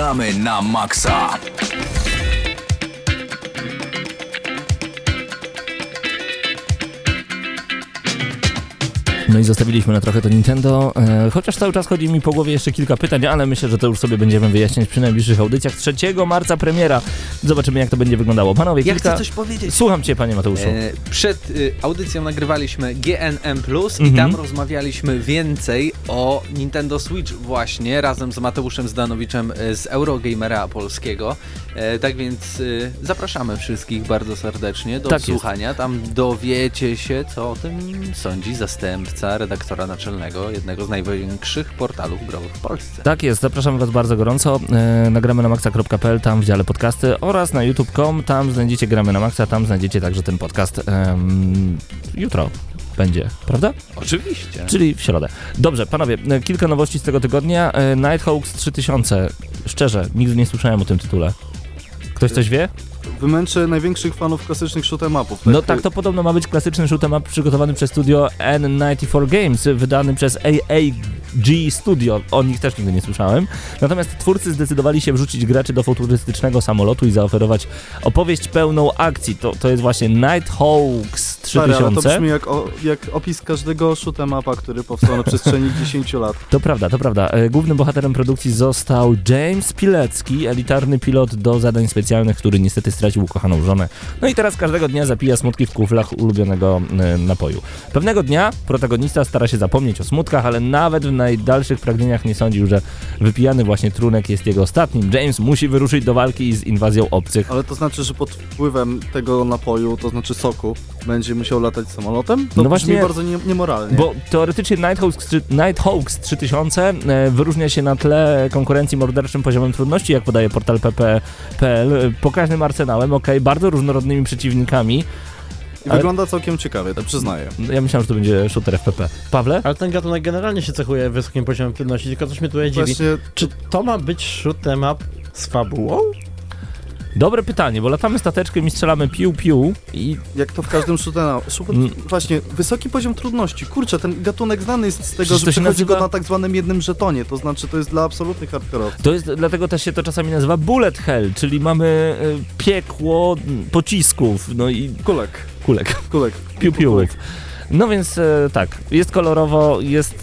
Gramy na maksa.
No i zostawiliśmy na trochę to Nintendo, e, chociaż cały czas chodzi mi po głowie jeszcze kilka pytań, ale myślę, że to już sobie będziemy wyjaśniać przy najbliższych audycjach. 3 marca premiera. Zobaczymy, jak to będzie wyglądało. Panowie,
Ja
kilka...
chcę coś powiedzieć.
Słucham cię, panie Mateuszu.
E, przed y, audycją nagrywaliśmy GNM i
Mhm.
tam rozmawialiśmy więcej o Nintendo Switch właśnie razem z Mateuszem Zdanowiczem e, z Eurogamera Polskiego. E, tak więc y, zapraszamy wszystkich bardzo serdecznie do
Tak jest.
słuchania. Tam dowiecie się, co o tym sądzi zastępca redaktora naczelnego jednego z największych portalów growych w Polsce.
Tak jest, zapraszamy Was bardzo gorąco. E, nagramy na maxa.pl, tam w dziale podcasty oraz na youtube.com, tam znajdziecie Gramy na Maxa, tam znajdziecie także ten podcast em, jutro będzie, prawda?
Oczywiście.
Czyli w środę. Dobrze, panowie, e, kilka nowości z tego tygodnia. E, Nighthawks 3000, szczerze, nigdy nie słyszałem o tym tytule. Ktoś coś wie?
Wymęczę największych fanów klasycznych shoot'em upów.
No tak, to podobno ma być klasyczny shoot'em up przygotowany przez studio N94 Games, wydany przez AAG Studio. O nich też nigdy nie słyszałem. Natomiast twórcy zdecydowali się wrzucić graczy do futurystycznego samolotu i zaoferować opowieść pełną akcji. To, to jest właśnie Nighthawks
Stary, ale to
3000.
brzmi jak, o, jak opis każdego shoot'em upa, który powstał na przestrzeni 10 lat.
To prawda, to prawda. E, Głównym bohaterem produkcji został James Pilecki, elitarny pilot do zadań specjalnych, który niestety stracił ukochaną żonę. No i teraz każdego dnia zapija smutki w kuflach ulubionego e, napoju. Pewnego dnia protagonista stara się zapomnieć o smutkach, ale nawet w najdalszych pragnieniach nie sądził, że wypijany właśnie trunek jest jego ostatnim. James musi wyruszyć do walki z inwazją obcych.
Ale to znaczy, że pod wpływem tego napoju, to znaczy soku, będzie musiał latać samolotem? To
No właśnie-
bardzo nie, niemoralnie.
Bo teoretycznie Nighthawks, Nighthawks 3000 e, wyróżnia się na tle konkurencji morderczym poziomem trudności, jak podaje portal pp.pl, pokaźnym arsenałem, ok, bardzo różnorodnymi przeciwnikami.
I
ale-
wygląda całkiem ciekawie, to przyznaję.
No, Ja myślałem, że to będzie shooter FPP. Pawle?
Ale ten gatunek generalnie się cechuje wysokim poziomem trudności, tylko coś mnie tutaj dziwi.
Właśnie
Czy to ma być shoot'em up z fabułą?
Dobre pytanie, bo latamy stateczkiem i strzelamy piu-piu i
jak to w każdym shoot'em shoot,
Mm.
Właśnie, wysoki poziom trudności. Kurczę, ten gatunek znany jest z tego,
Przecież
że przechodzi
nazywa-
go na tak zwanym jednym żetonie, to znaczy to jest dla absolutnych hardkorowców.
to jest, dlatego też się to czasami nazywa bullet hell, czyli mamy e, piekło pocisków, no i
Kulek,
kulek.
kulek.
piu-piułów. No więc e, tak, jest kolorowo, jest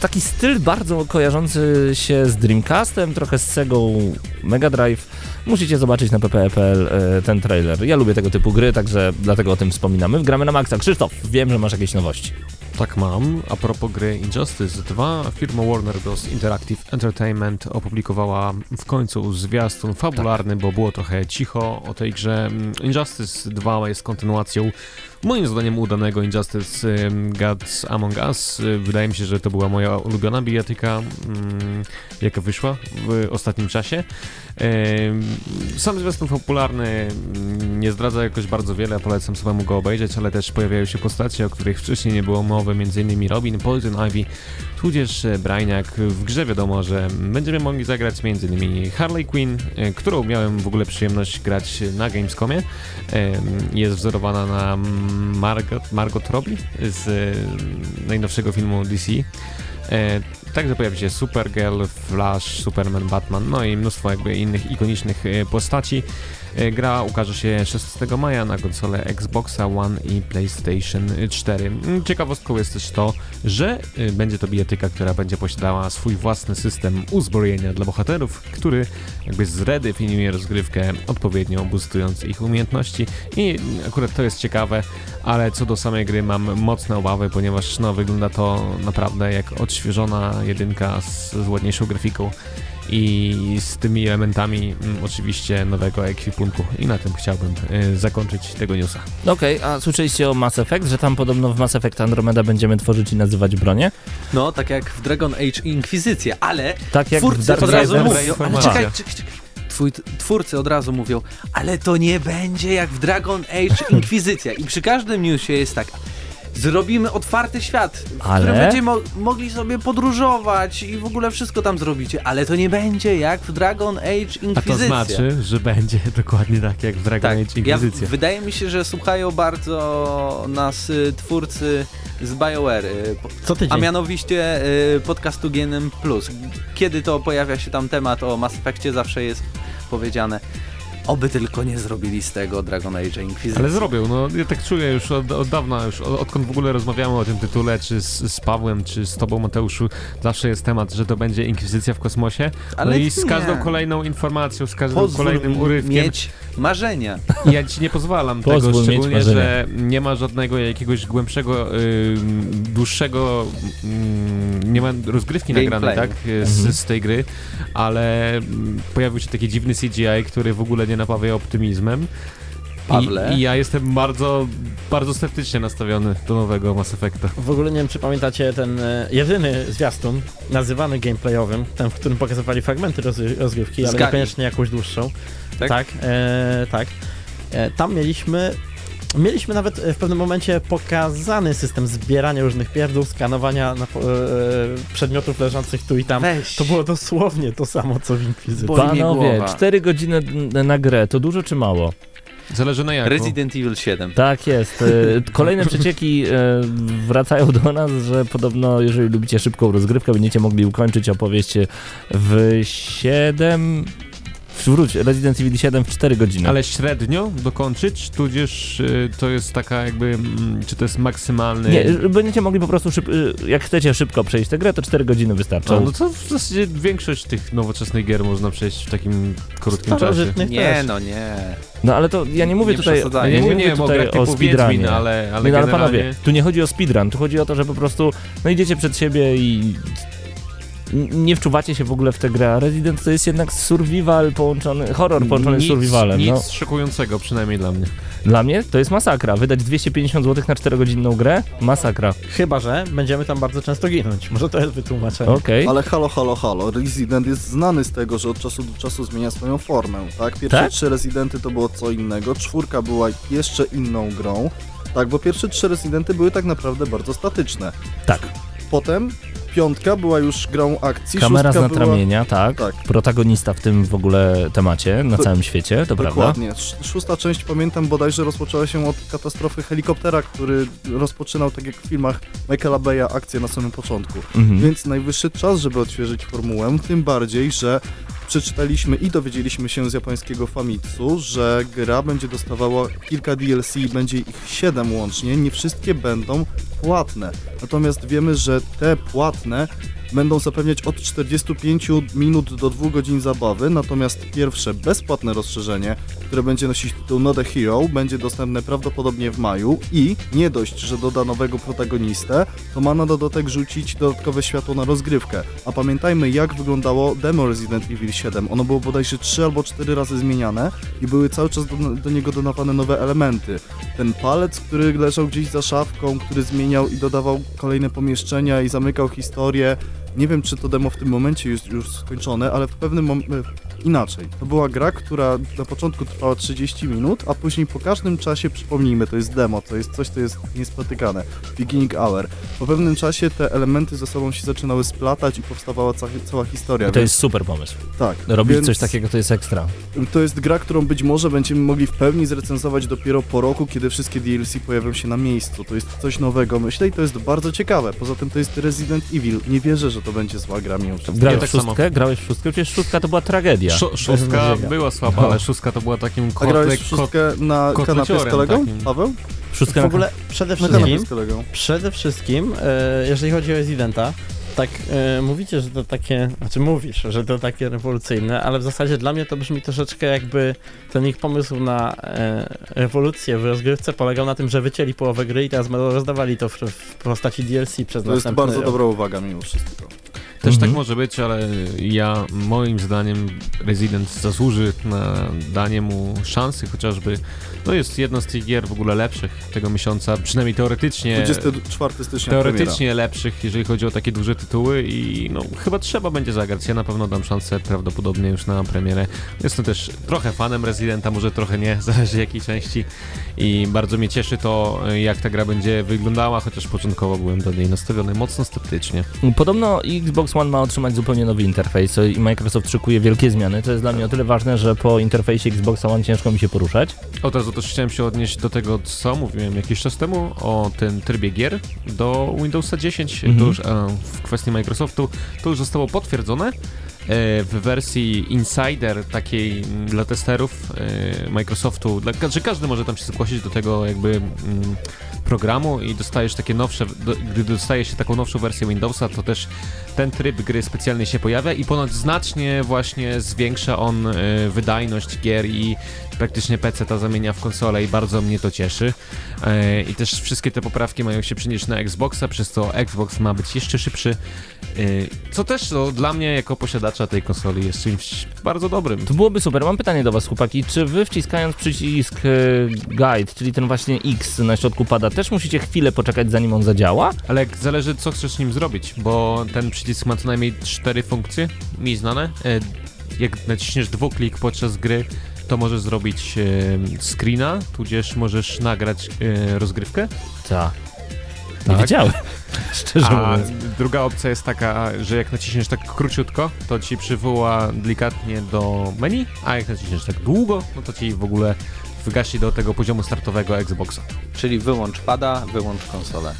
taki styl bardzo kojarzący się z Dreamcastem, trochę z Segą Mega Drive. Musicie zobaczyć na ppe.pl e, ten trailer. Ja lubię tego typu gry, także dlatego o tym wspominamy. Gramy na maksa. Krzysztof, wiem, że masz jakieś nowości.
Tak mam. A propos gry Injustice 2, firma Warner Bros. Interactive Entertainment opublikowała w końcu zwiastun fabularny, bo było trochę cicho o tej grze. Injustice 2 jest kontynuacją moim zdaniem udanego Injustice Gods Among Us. Y, Wydaje mi się, że to była moja ulubiona bijatyka, mm, jaka wyszła w ostatnim czasie. Sam zwiastun fabularny mm, nie zdradza jakoś bardzo wiele, polecam samemu go obejrzeć, ale też pojawiają się postacie, o których wcześniej nie było mowy, m.in. Robin, Poison Ivy, tudzież e, Brainiac. W grze wiadomo, że będziemy mogli zagrać m.in. Harley Quinn, e, którą miałem w ogóle przyjemność grać na Gamescomie. Jest wzorowana na Margot, Margot Robbie z e, najnowszego filmu DC. E, Także pojawi się Supergirl, Flash, Superman, Batman, no i mnóstwo jakby innych ikonicznych e, postaci. E, Gra ukaże się 16 maja na konsole Xboxa One i PlayStation 4. Mm, Ciekawostką jest też to, że e, będzie to bijatyka, która będzie posiadała swój własny system uzbrojenia dla bohaterów, który jakby zredefiniuje rozgrywkę odpowiednio boostując ich umiejętności i akurat to jest ciekawe, ale co do samej gry mam mocne obawy, ponieważ no, wygląda to naprawdę jak odświeżona jedynka z, z ładniejszą grafiką i z tymi elementami mm, oczywiście nowego ekwipunku i na tym chciałbym y, zakończyć tego newsa.
Okej, a słyszeliście o Mass Effect, że tam podobno w Mass Effect Andromeda będziemy tworzyć i nazywać bronie?
No, tak jak w Dragon Age Inkwizycja, ale
Tak jak w
twórcy
Dark
od razu mówią, ale czekaj, czekaj, czekaj. Twój, twórcy od razu mówią, ale to nie będzie jak w Dragon Age Inkwizycja. I przy każdym newsie jest tak, Zrobimy otwarty świat, w
Ale?
którym będziecie mo mogli sobie podróżować i w ogóle wszystko tam zrobicie, ale to nie będzie jak w Dragon Age
A
Inkwizycja.
to znaczy, że będzie dokładnie tak jak w Dragon
Tak,
Age
ja,
Inkwizycja.
wydaje mi się, że słuchają bardzo nas y, twórcy z BioWare, y,
Co tydzień.
a mianowicie y, podcastu GNM+. Kiedy to pojawia się tam temat o Mass Effectie, zawsze jest powiedziane oby tylko nie zrobili z tego Dragon Age Inkwizycji.
Ale zrobił, no ja tak czuję już od, od dawna, już od, odkąd w ogóle rozmawiamy o tym tytule, czy z, z Pawłem, czy z tobą Mateuszu, zawsze jest temat, że to będzie Inkwizycja w kosmosie.
Ale
no i z
nie.
każdą kolejną informacją, z każdym
Pozwól
kolejnym urywkiem,
mieć marzenia.
ja ci nie pozwalam
Pozwól
tego, szczególnie, że nie ma żadnego jakiegoś głębszego, y, dłuższego, y, nie ma rozgrywki nagranej,
Gameplayu.
tak, z, z tej gry, ale pojawił się taki dziwny CGI, który w ogóle nie napawia optymizmem.
Pawle?
I, I ja jestem bardzo, bardzo sceptycznie nastawiony do nowego Mass Effecta.
W ogóle nie wiem, czy pamiętacie ten e, jedyny zwiastun, nazywany gameplayowym, ten, w którym pokazywali fragmenty roz- rozgrywki, ale niekoniecznie jakąś dłuższą.
Tak?
Tak, e, tak. E, tam mieliśmy, mieliśmy nawet e, w pewnym momencie pokazany system zbierania różnych pierdół, skanowania na, po- e, przedmiotów leżących tu i tam.
Weź.
To było dosłownie to samo, co w Inkwizycji.
Boli mnie
Panowie,
głowa.
4 godziny na grę, to dużo czy mało?
Zależy na jak.
Resident Evil 7.
Tak jest. E, Kolejne przecieki e, wracają do nas, że podobno, jeżeli lubicie szybką rozgrywkę, będziecie mogli ukończyć opowieść w 7... Wróć, Resident Evil 7 w 4 godziny.
Ale średnio dokończyć, tudzież y, to jest taka jakby, mm, czy to jest maksymalny...
Nie, będziecie mogli po prostu, szyb, e, jak chcecie szybko przejść tę grę, to 4 godziny wystarczą.
No, no to w zasadzie większość tych nowoczesnych gier można przejść w takim krótkim czasie.
Nie, no nie.
No ale to ja nie mówię
Nie
tutaj, ja nie
nie,
mówię
nie,
tutaj o
Wiedźmin,
speedrunie.
ale, ale
nie, no, ale
generalnie...
panowie, tu nie chodzi o speedrun, tu chodzi o to, że po prostu no idziecie przed siebie i nie wczuwacie się w ogóle w tę grę. a Resident to jest jednak survival połączony, horror połączony z
nic,
survivalem.
Nic
No.
szokującego, przynajmniej dla mnie.
Dla mnie to jest masakra. Wydać 250 zł na 4-godzinną grę? Masakra.
Chyba, że będziemy tam bardzo często ginąć. Może to jest wytłumaczenie.
Okej.
Ale halo, halo, halo. Resident jest znany z tego, że od czasu do czasu zmienia swoją formę, tak? Pierwsze
Tak?
trzy Residenty to było co innego, czwórka była jeszcze inną grą, tak? Bo pierwsze trzy Residenty były tak naprawdę bardzo statyczne.
Tak.
Potem piątka była już grą akcji,
Kamera z
szóstka była...
natramienia, tak.
Tak.
Protagonista w tym w ogóle temacie na
To-
całym świecie, to prawda?
Dokładnie. Sz- Szósta część pamiętam bodajże rozpoczęła się od katastrofy helikoptera, który rozpoczynał tak jak w filmach Michaela Bay'a akcję na samym początku.
Mhm.
Więc najwyższy czas, żeby odświeżyć formułę, tym bardziej, że przeczytaliśmy i dowiedzieliśmy się z japońskiego Famitsu, że gra będzie dostawała kilka DLC, będzie ich 7 łącznie, nie wszystkie będą płatne. Natomiast wiemy, że te płatne będą zapewniać od 45 minut do 2 godzin zabawy, natomiast pierwsze bezpłatne rozszerzenie, które będzie nosić tytuł Not a Hero, będzie dostępne prawdopodobnie w maju i nie dość, że doda nowego protagonistę, to ma na dodatek rzucić dodatkowe światło na rozgrywkę. A pamiętajmy jak wyglądało demo Resident Evil 7. Ono było bodajże 3 albo 4 razy zmieniane i były cały czas do, do niego dodawane nowe elementy. Ten palec, który leżał gdzieś za szafką, który zmieniał i dodawał kolejne pomieszczenia i zamykał historię. Nie wiem, czy to demo w tym momencie jest już skończone, ale w pewnym momencie inaczej. To była gra, która na początku trwała 30 minut, a później po każdym czasie, przypomnijmy, to jest demo, to jest coś, co jest niespotykane. Beginning Hour. Po pewnym czasie te elementy ze sobą się zaczynały splatać i powstawała ca cała historia.
I to
więc-
jest super pomysł.
tak.
Robić
więc
coś takiego to jest ekstra.
To jest gra, którą być może będziemy mogli w pełni zrecenzować dopiero po roku, kiedy wszystkie DLC pojawią się na miejscu. To jest coś nowego, myślę, i to jest bardzo ciekawe. Poza tym to jest Resident Evil. Nie wierzę, że to będzie zła gra mimo wszystko.
Grałeś
tak
w szóstkę?
samo.
Grałeś w szóstkę? Przecież szóstka to była tragedia.
Sz- szóstka była słaba,
No.
ale szóstka to była takim
A grałeś
kotle,
w szóstkę na kanapie z kolegą,
takim.
Paweł?
Szóstka
W ogóle przede wszystkim, przede wszystkim, e, jeżeli chodzi o Residenta, tak e, mówicie, że to takie, znaczy mówisz, że to takie rewolucyjne, ale w zasadzie dla mnie to brzmi troszeczkę jakby ten ich pomysł na e, rewolucję w rozgrywce polegał na tym, że wycięli połowę gry i teraz rozdawali to w, w postaci DLC przez
To jest
następny
bardzo
rok.
dobra uwaga mimo wszystko.
Też
Mhm.
tak może być, ale ja moim zdaniem Resident zasłuży na danie mu szansy, chociażby no jest jedno z tych gier w ogóle lepszych tego miesiąca, przynajmniej teoretycznie.
24 stycznia
Teoretycznie lepszych, jeżeli chodzi o takie duże tytuły i no chyba trzeba będzie zagrać. Ja na pewno dam szansę prawdopodobnie już na premierę. Jestem też trochę fanem Residenta, może trochę nie, zależy jakiej części i bardzo mnie cieszy to, jak ta gra będzie wyglądała, chociaż początkowo byłem do niej nastawiony mocno sceptycznie.
Podobno Xbox One ma otrzymać zupełnie nowy interfejs i Microsoft szykuje wielkie zmiany. To jest dla mnie o tyle ważne, że po interfejsie Xbox One ciężko mi się poruszać.
Od razu też chciałem się odnieść do tego, co mówiłem jakiś czas temu o tym trybie gier do Windowsa 10.
Mhm.
To już e, w kwestii Microsoftu to już zostało potwierdzone. E, w wersji Insider, takiej mm, dla testerów e, Microsoftu, dla, że każdy może tam się zgłosić do tego jakby mm, programu i dostajesz takie nowsze, do, gdy dostaje się taką nowszą wersję Windowsa, to też ten tryb gry specjalnie się pojawia i ponoć znacznie właśnie zwiększa on e, wydajność gier i praktycznie PC ta zamienia w konsolę i bardzo mnie to cieszy. E, I też wszystkie te poprawki mają się przynieść na Xboxa, przez to Xbox ma być jeszcze szybszy. E, Co też no, dla mnie jako posiadacza tej konsoli jest czymś bardzo dobrym.
To byłoby super. Mam pytanie do was, chłopaki. Czy wy wciskając przycisk e, guide, czyli ten właśnie X na środku pada, też musicie chwilę poczekać zanim on zadziała?
Ale zależy co chcesz nim zrobić, bo ten przycisk ma co najmniej cztery funkcje, mi znane. Jak naciśniesz dwuklik podczas gry, to możesz zrobić e, screena, tudzież możesz nagrać e, rozgrywkę.
Tak. Nie
Tak.
wiedziałem. Szczerze
A
mówiąc.
druga opcja jest taka, że jak naciśniesz tak króciutko, to ci przywoła delikatnie do menu, a jak naciśniesz tak długo, no to ci w ogóle wygasi do tego poziomu startowego Xboxa.
Czyli wyłącz pada, wyłącz konsolę.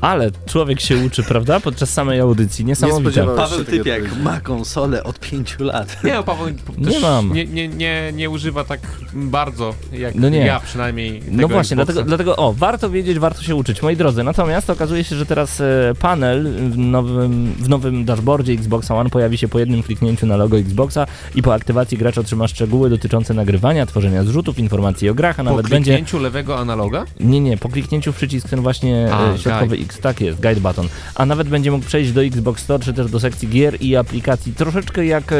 Ale człowiek się uczy, prawda? Podczas samej audycji. Niesamowite.
się.
Paweł Typiak ma konsolę od 5 lat.
Nie, no, Paweł
Nie mam.
Nie, nie, nie, nie używa tak bardzo, jak
No nie.
ja przynajmniej tego
No właśnie,
Xboxa.
dlatego, dlatego, o, warto wiedzieć, warto się uczyć. Moi drodzy, natomiast okazuje się, że teraz e, panel w nowym, w nowym dashboardzie Xbox One pojawi się po jednym kliknięciu na logo Xboxa i po aktywacji gracz otrzyma szczegóły dotyczące nagrywania, tworzenia zrzutów, informacji o grach, a
Po
nawet będzie...
kliknięciu lewego analoga?
Nie, nie, po kliknięciu w przycisk ten właśnie
A,
e, środkowy Tak jest, guide button. A nawet będzie mógł przejść do Xbox Store, czy też do sekcji gier i aplikacji, troszeczkę jak e,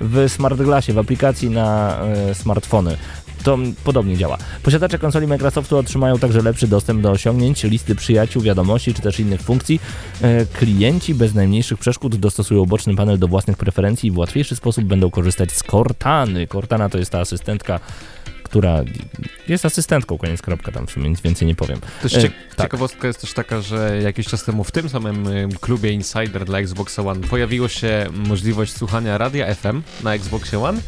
w Smart Glassie, w aplikacji na e, smartfony. To podobnie działa. Posiadacze konsoli Microsoftu otrzymają także lepszy dostęp do osiągnięć, listy przyjaciół, wiadomości czy też innych funkcji. E, Klienci bez najmniejszych przeszkód dostosują boczny panel do własnych preferencji i w łatwiejszy sposób będą korzystać z Cortany. Cortana to jest ta asystentka, która jest asystentką, koniec kropka, tam w sumie nic więcej nie powiem.
Też
E, tak.
ciekawostka jest też taka, że jakiś czas temu w tym samym y, klubie Insider dla Xbox One pojawiło się możliwość słuchania radia FM na Xboxie One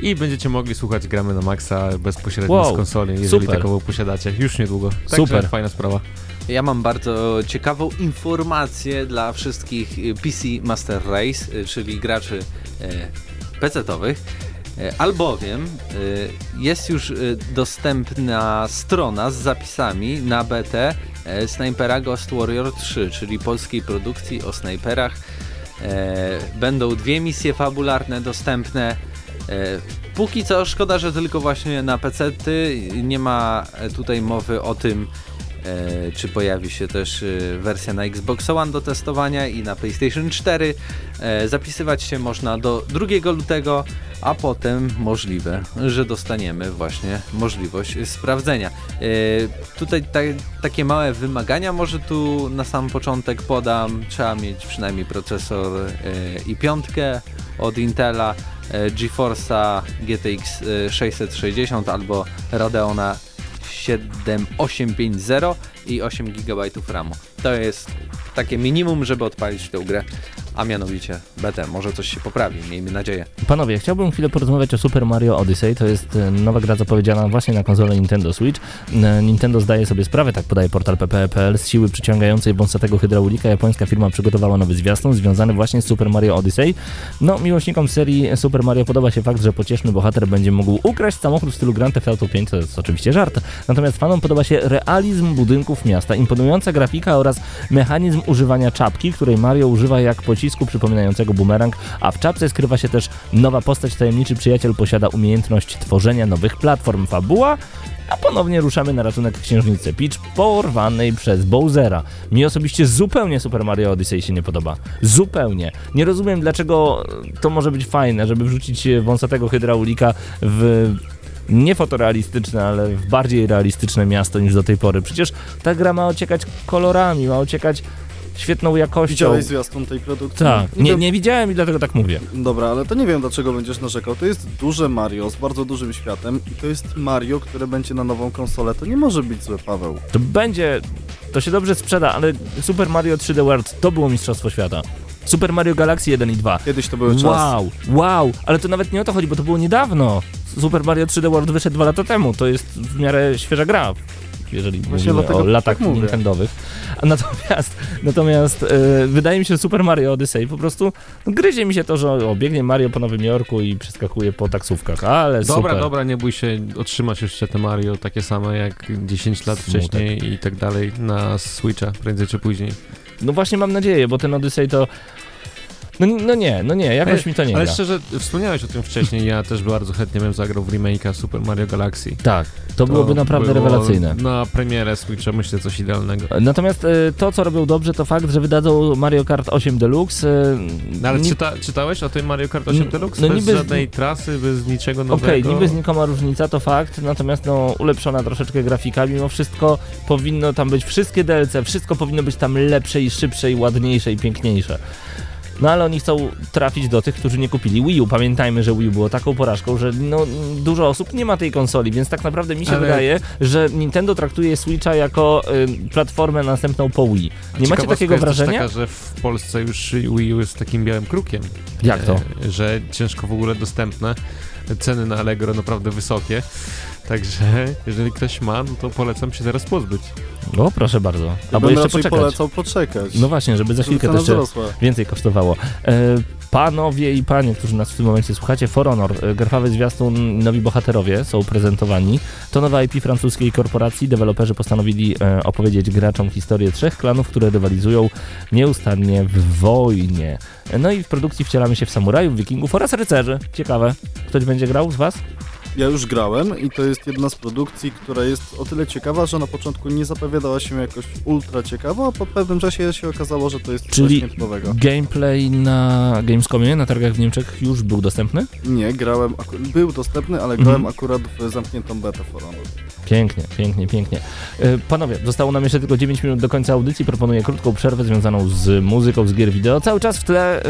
i będziecie mogli słuchać gramy na maksa bezpośrednio
Wow,
z konsoli, jeżeli
super.
takową posiadacie. Już niedługo. Także
Super.
fajna sprawa.
Ja mam bardzo ciekawą informację dla wszystkich y, PC Master Race, y, czyli graczy e, PC-towych, e, albowiem e, jest już e, dostępna strona z zapisami na BT e, snajpera Ghost Warrior 3, czyli polskiej produkcji o snajperach. E, będą dwie misje fabularne dostępne. E, póki co szkoda, że tylko właśnie na PC-ty. Nie ma e, tutaj mowy o tym, e, czy pojawi się też e, wersja na Xbox One do testowania i na PlayStation 4. E, zapisywać się można do 2 lutego, a potem możliwe, że dostaniemy właśnie możliwość sprawdzenia. E, tutaj ta, takie małe wymagania może tu na sam początek podam. Trzeba mieć przynajmniej procesor e, i5 od Intela, e, GeForce'a GTX e, 660 albo Radeona 7850 i 8 GB RAMu. To jest takie minimum, żeby odpalić tę grę, a mianowicie BT. Może coś się poprawi, miejmy nadzieję.
Panowie, chciałbym chwilę porozmawiać o Super Mario Odyssey. To jest e, nowa gra zapowiedziana właśnie na konsolę Nintendo Switch. E, Nintendo zdaje sobie sprawę, tak podaje portal pp.pl, z siły przyciągającej wąsatego hydraulika. Japońska firma przygotowała nowy zwiastun związany właśnie z Super Mario Odyssey. No, miłośnikom serii Super Mario podoba się fakt, że pocieszny bohater będzie mógł ukraść samochód w stylu Grand Theft Auto 5, to jest oczywiście żart. Natomiast fanom podoba się realizm budynków miasta, imponująca grafika oraz mechanizm używania czapki, której Mario używa jak pocisku przypominającego bumerang, a w czapce skrywa się też nowa postać, tajemniczy przyjaciel posiada umiejętność tworzenia nowych platform. Fabuła? a ponownie ruszamy na ratunek księżnicy Peach porwanej przez Bowsera. Mi osobiście zupełnie Super Mario Odyssey się nie podoba. Zupełnie. Nie rozumiem dlaczego to może być fajne, żeby wrzucić wąsatego hydraulika w nie fotorealistyczne, ale w bardziej realistyczne miasto niż do tej pory. Przecież ta gra ma ociekać kolorami, ma ociekać świetną jakością.
Widziałeś zwiastun tej produkcji?
Tak, nie, nie widziałem i dlatego tak mówię.
Dobra, ale to nie wiem dlaczego będziesz narzekał. To jest duże Mario z bardzo dużym światem i to jest Mario, które będzie na nową konsolę. To nie może być złe, Paweł.
To będzie, to się dobrze sprzeda, ale Super Mario 3D World to było Mistrzostwo Świata. Super Mario Galaxy 1 i 2.
Kiedyś to były czasy.
Wow, wow, ale to nawet nie o to chodzi, bo to było niedawno. Super Mario 3D World wyszedł dwa lata temu, to jest w miarę świeża gra. Jeżeli
Właśnie
mówimy o latach
tak.
Nintendowych. Natomiast, natomiast e, wydaje mi się, że Super Mario Odyssey po prostu no, gryzie mi się to, że o, biegnie Mario po Nowym Jorku i przeskakuje po taksówkach, ale
Dobra,
super.
dobra, nie bój się, otrzymasz jeszcze te Mario takie same jak 10 lat
Smutek.
wcześniej i tak dalej na Switcha, prędzej czy później.
No właśnie mam nadzieję, bo ten Odyssey to... No, no nie, no nie, jakoś
Ale-
mi to nie
Ale
gra.
szczerze, wspomniałeś o tym wcześniej, ja też bardzo chętnie bym zagrał w remake'a Super Mario Galaxy.
Tak, to byłoby naprawdę
było
rewelacyjne.
Na premierę Switcha myślę coś idealnego.
Natomiast e, to, co robią dobrze, to fakt, że wydadzą Mario Kart 8 Deluxe. e,
No, ale
ni-
czyta, czytałeś o tym Mario Kart 8
N-
Deluxe?
no
bez
niby z-
żadnej trasy, bez niczego
Okej,
nowego?
niby znikoma różnica, to fakt, natomiast no ulepszona troszeczkę grafika, mimo wszystko powinno tam być wszystkie DLC, wszystko powinno być tam lepsze i szybsze i ładniejsze i piękniejsze. No ale oni chcą trafić do tych, którzy nie kupili Wii U. Pamiętajmy, że Wii U było taką porażką, że no, dużo osób nie ma tej konsoli, więc tak naprawdę mi się
Ale-
wydaje, że Nintendo traktuje Switcha jako y, platformę następną po Wii. Nie macie takiego
jest
wrażenia?
taka, że w Polsce już Wii U jest takim białym krukiem.
Jak to?
E, Że ciężko w ogóle dostępne. Ceny na Allegro naprawdę wysokie. Także jeżeli ktoś ma, no to polecam się teraz pozbyć.
O, proszę bardzo.
Ja
Albo
bym
jeszcze poczekać.
polecał poczekać.
No właśnie, żeby za chwilkę też jeszcze więcej kosztowało. E, panowie i panie, którzy nas w tym momencie słuchacie, For Honor, e, grafawek zwiastun, nowi bohaterowie są prezentowani. To nowa IP francuskiej korporacji. Deweloperzy postanowili e, opowiedzieć graczom historię trzech klanów, które rywalizują nieustannie w wojnie. No i w produkcji wcielamy się w samurajów, wikingów oraz rycerzy. Ciekawe. Ktoś będzie grał z was?
Ja już grałem i to jest jedna z produkcji, która jest o tyle ciekawa, że na początku nie zapowiadała się jakoś ultra ciekawa, a po pewnym czasie się okazało, że to jest
Czyli
coś
gameplay na Gamescomie, na targach w Niemczech już był dostępny?
Nie, grałem, był dostępny, ale
Mhm.
grałem akurat w zamkniętą betę For Honor.
Pięknie, pięknie, pięknie. E, Panowie, zostało nam jeszcze tylko 9 minut do końca audycji. Proponuję krótką przerwę związaną z muzyką, z gier wideo. Cały czas w tle, e,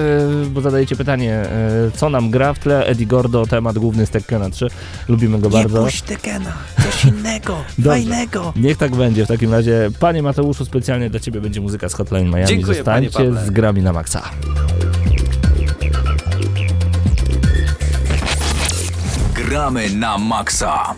bo zadajecie pytanie, e, co nam gra w tle. Eddie Gordo, temat główny z Tekkena 3. Lubimy go bardzo.
Tekena, coś innego,
Dobrze. Niech tak będzie w takim razie. Panie Mateuszu, specjalnie dla Ciebie będzie muzyka z Hotline Miami.
Dziękuję,
Zostańcie z grami na maksa.
Gramy na maksa.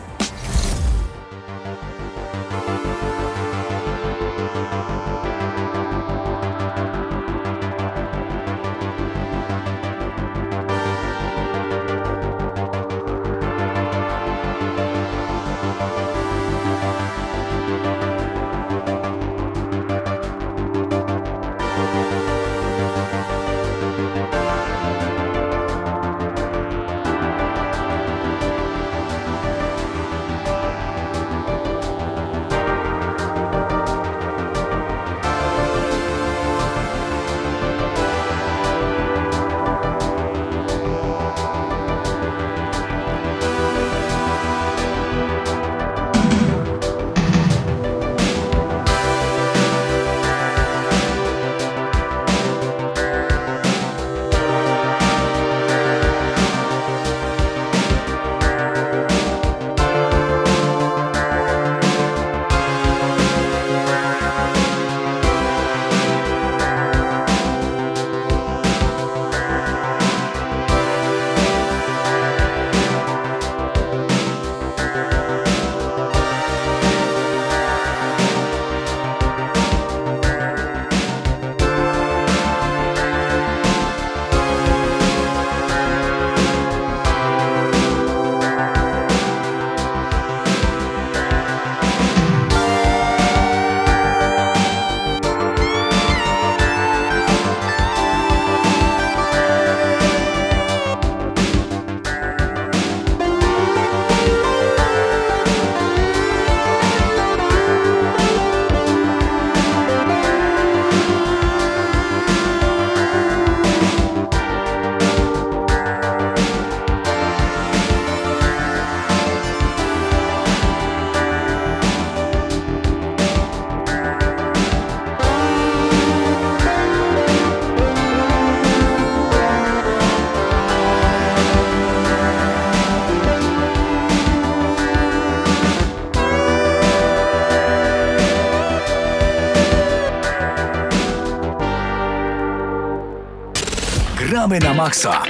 Gramy na maksa.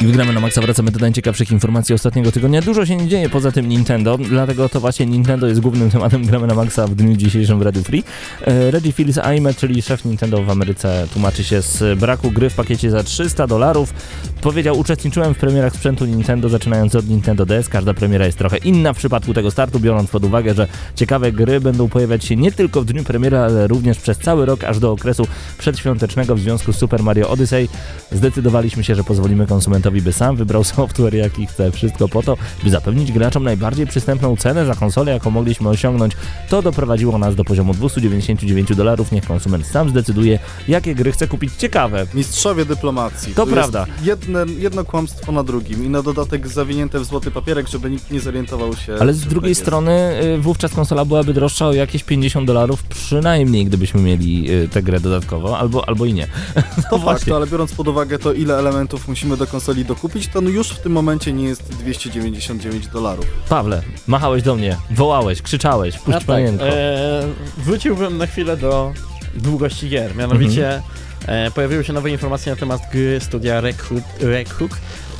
I wygramy na maksa, wracamy do najciekawszych informacji ostatniego tygodnia. Dużo się nie dzieje poza tym Nintendo, dlatego to właśnie Nintendo jest głównym tematem gramy na maksa w dniu dzisiejszym w Radio Free. E, Reggie Fils Aime, czyli szef Nintendo w Ameryce, tłumaczy się z braku gry w pakiecie za 300 dolarów. Powiedział, uczestniczyłem w premierach sprzętu Nintendo, zaczynając od Nintendo DS. Każda premiera jest trochę inna w przypadku tego startu, biorąc pod uwagę, że ciekawe gry będą pojawiać się nie tylko w dniu premiery, ale również przez cały rok, aż do okresu przedświątecznego w związku z Super Mario Odyssey. Zdecydowaliśmy się, że pozwolimy konsumentowi, by sam wybrał software, jaki chce. Wszystko po to, by zapewnić graczom najbardziej przystępną cenę za konsolę, jaką mogliśmy osiągnąć. To doprowadziło nas do poziomu 299 dolarów. Niech konsument sam zdecyduje, jakie gry chce kupić ciekawe.
Mistrzowie dyplomacji.
To
Tu
prawda.
Jest jedne, jedno kłamstwo na drugim i na dodatek zawinięte w złoty papierek, żeby nikt nie zorientował się.
Ale z drugiej
tak jest.
strony y, wówczas konsola byłaby droższa o jakieś 50 dolarów przynajmniej, gdybyśmy mieli y, tę grę dodatkowo, albo, albo i nie.
To
właśnie.
fakt, ale biorąc pod uwagę to, ile elementów musimy do konsoli dokupić, to no już w tym momencie nie jest 299 dolarów.
Pawle, machałeś do mnie, wołałeś, krzyczałeś, puść
A tak,
panienko.
e, wróciłbym na chwilę do długości gier. Mianowicie
Mhm.
E, pojawiły się nowe informacje na temat gry studia Rehook, Rehook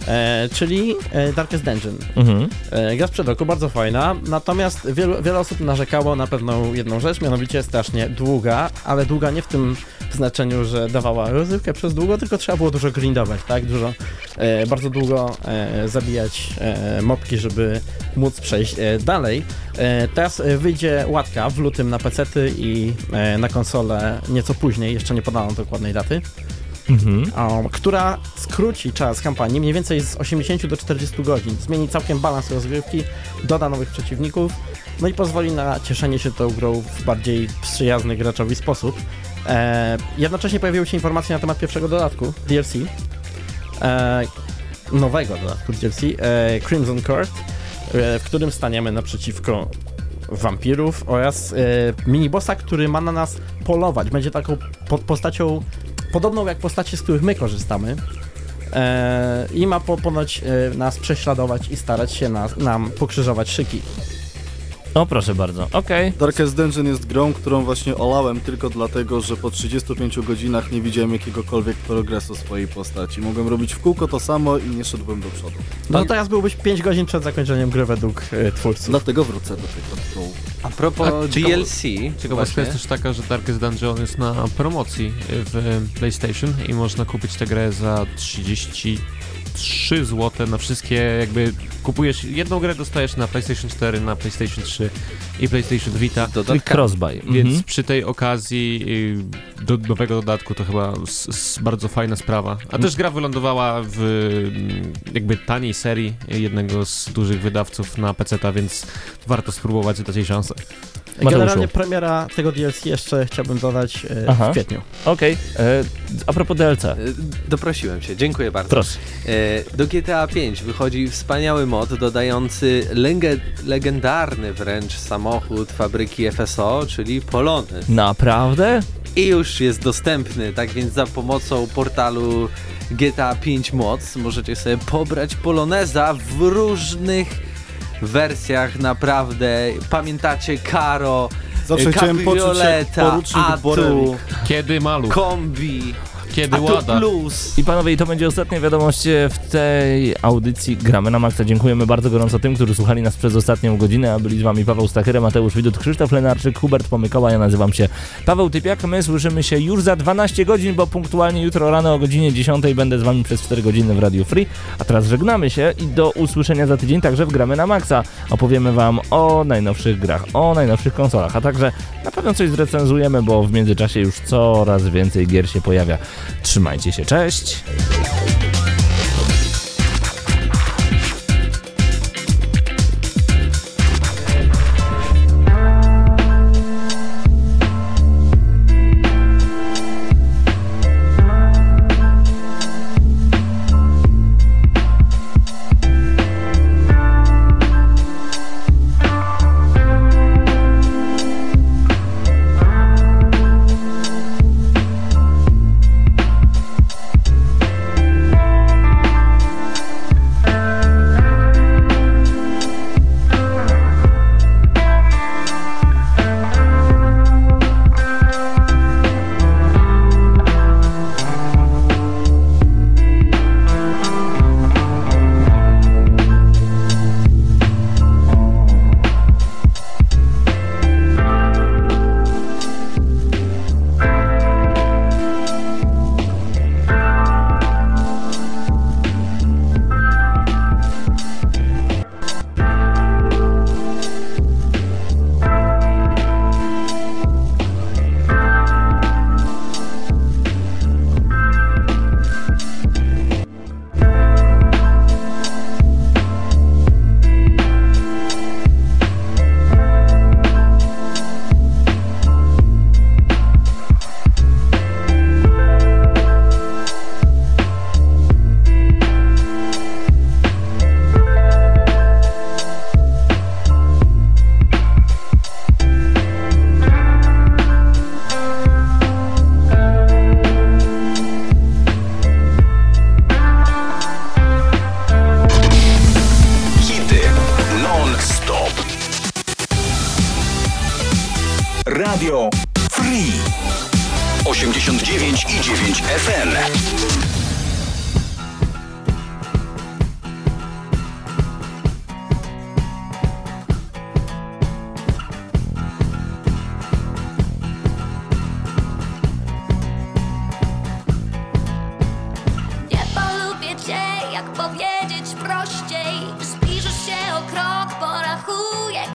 e, czyli e, Darkest Dungeon.
Mhm.
E, gra sprzed roku, bardzo fajna, natomiast wielu, wiele osób narzekało na pewną jedną rzecz, mianowicie strasznie długa, ale długa nie w tym znaczeniu, że dawała rozrywkę przez długo, tylko trzeba było dużo grindować, tak? Dużo, e, bardzo długo e, zabijać e, mopki, żeby móc przejść e, dalej. E, teraz wyjdzie łatka w lutym na pecety i na konsolę nieco później, jeszcze nie podano dokładnej daty
Mhm.
um, która skróci czas kampanii mniej więcej z 80 do 40 godzin. Zmieni całkiem balans rozgrywki, doda nowych przeciwników, no i pozwoli na cieszenie się tą grą w bardziej przyjazny graczowi sposób. E, jednocześnie pojawiły się informacje na temat pierwszego dodatku DLC. E, nowego dodatku DLC, e, Crimson Court, e, w którym staniemy naprzeciwko wampirów oraz e, minibossa, który ma na nas polować. Będzie taką po, postacią podobną jak postacie, z których my korzystamy. E, I ma po, ponoć e, nas prześladować i starać się nas, nam pokrzyżować szyki.
O proszę bardzo, okej.
Darkest Dungeon jest grą, którą właśnie olałem tylko dlatego, że po 35 godzinach nie widziałem jakiegokolwiek progresu swojej postaci. Mogłem robić w kółko to samo i nie szedłbym do przodu.
No to teraz byłbyś 5 godzin przed zakończeniem gry według e, twórców.
Dlatego wrócę do tego tytułu.
A propos
A ciekawo-
DLC,
Ciekawostka
właśnie,
jest też taka, że Darkest Dungeon jest na promocji w PlayStation i można kupić tę grę za 33 zł na wszystkie jakby kupujesz jedną grę dostajesz na PlayStation 4, na PlayStation 3 i PlayStation Vita.
Czyli
dodatka.
crossbuy.
Więc
Mhm.
przy tej okazji y, do nowego dodatku to chyba s, s, bardzo fajna sprawa. A też gra wylądowała w mm, jakby taniej serii jednego z dużych wydawców na PC, więc warto spróbować dać jej szansę.
Generalnie
Mateuszu.
premiera tego DLC jeszcze chciałbym dodać e,
Aha.
w kwietniu.
Okej, e, a propos DLC,
E, Doprosiłem się, dziękuję bardzo.
proszę.
E, Do GTA 5 wychodzi wspaniały mod dodający lege- legendarny wręcz samochód fabryki FSO, czyli Polony.
Naprawdę?
I już jest dostępny, tak więc za pomocą portalu GTA 5 Mods możecie sobie pobrać Poloneza w różnych wersjach naprawdę. Pamiętacie Karo,
Zawsze chciałem poczuć porucznik
Atu.
Kiedy maluch,
Kombi,
kiedy
Atu
łada.
Plus.
I panowie, i to będzie ostatnia wiadomość e, w tej audycji Gramy na Maxa. Dziękujemy bardzo gorąco tym, którzy słuchali nas przez ostatnią godzinę, a byli z wami Paweł Stachyra, Mateusz Widut, Krzysztof Lenarczyk, Hubert Pomykała, ja nazywam się Paweł Typiak. My słyszymy się już za 12 godzin, bo punktualnie jutro rano o godzinie 10 będę z wami przez 4 godziny w Radio Free. A teraz żegnamy się i do usłyszenia za tydzień także w Gramy na Maxa. Opowiemy wam o najnowszych grach, o najnowszych konsolach, a także na pewno coś zrecenzujemy, bo w międzyczasie już coraz więcej gier się pojawia. Trzymajcie się, cześć!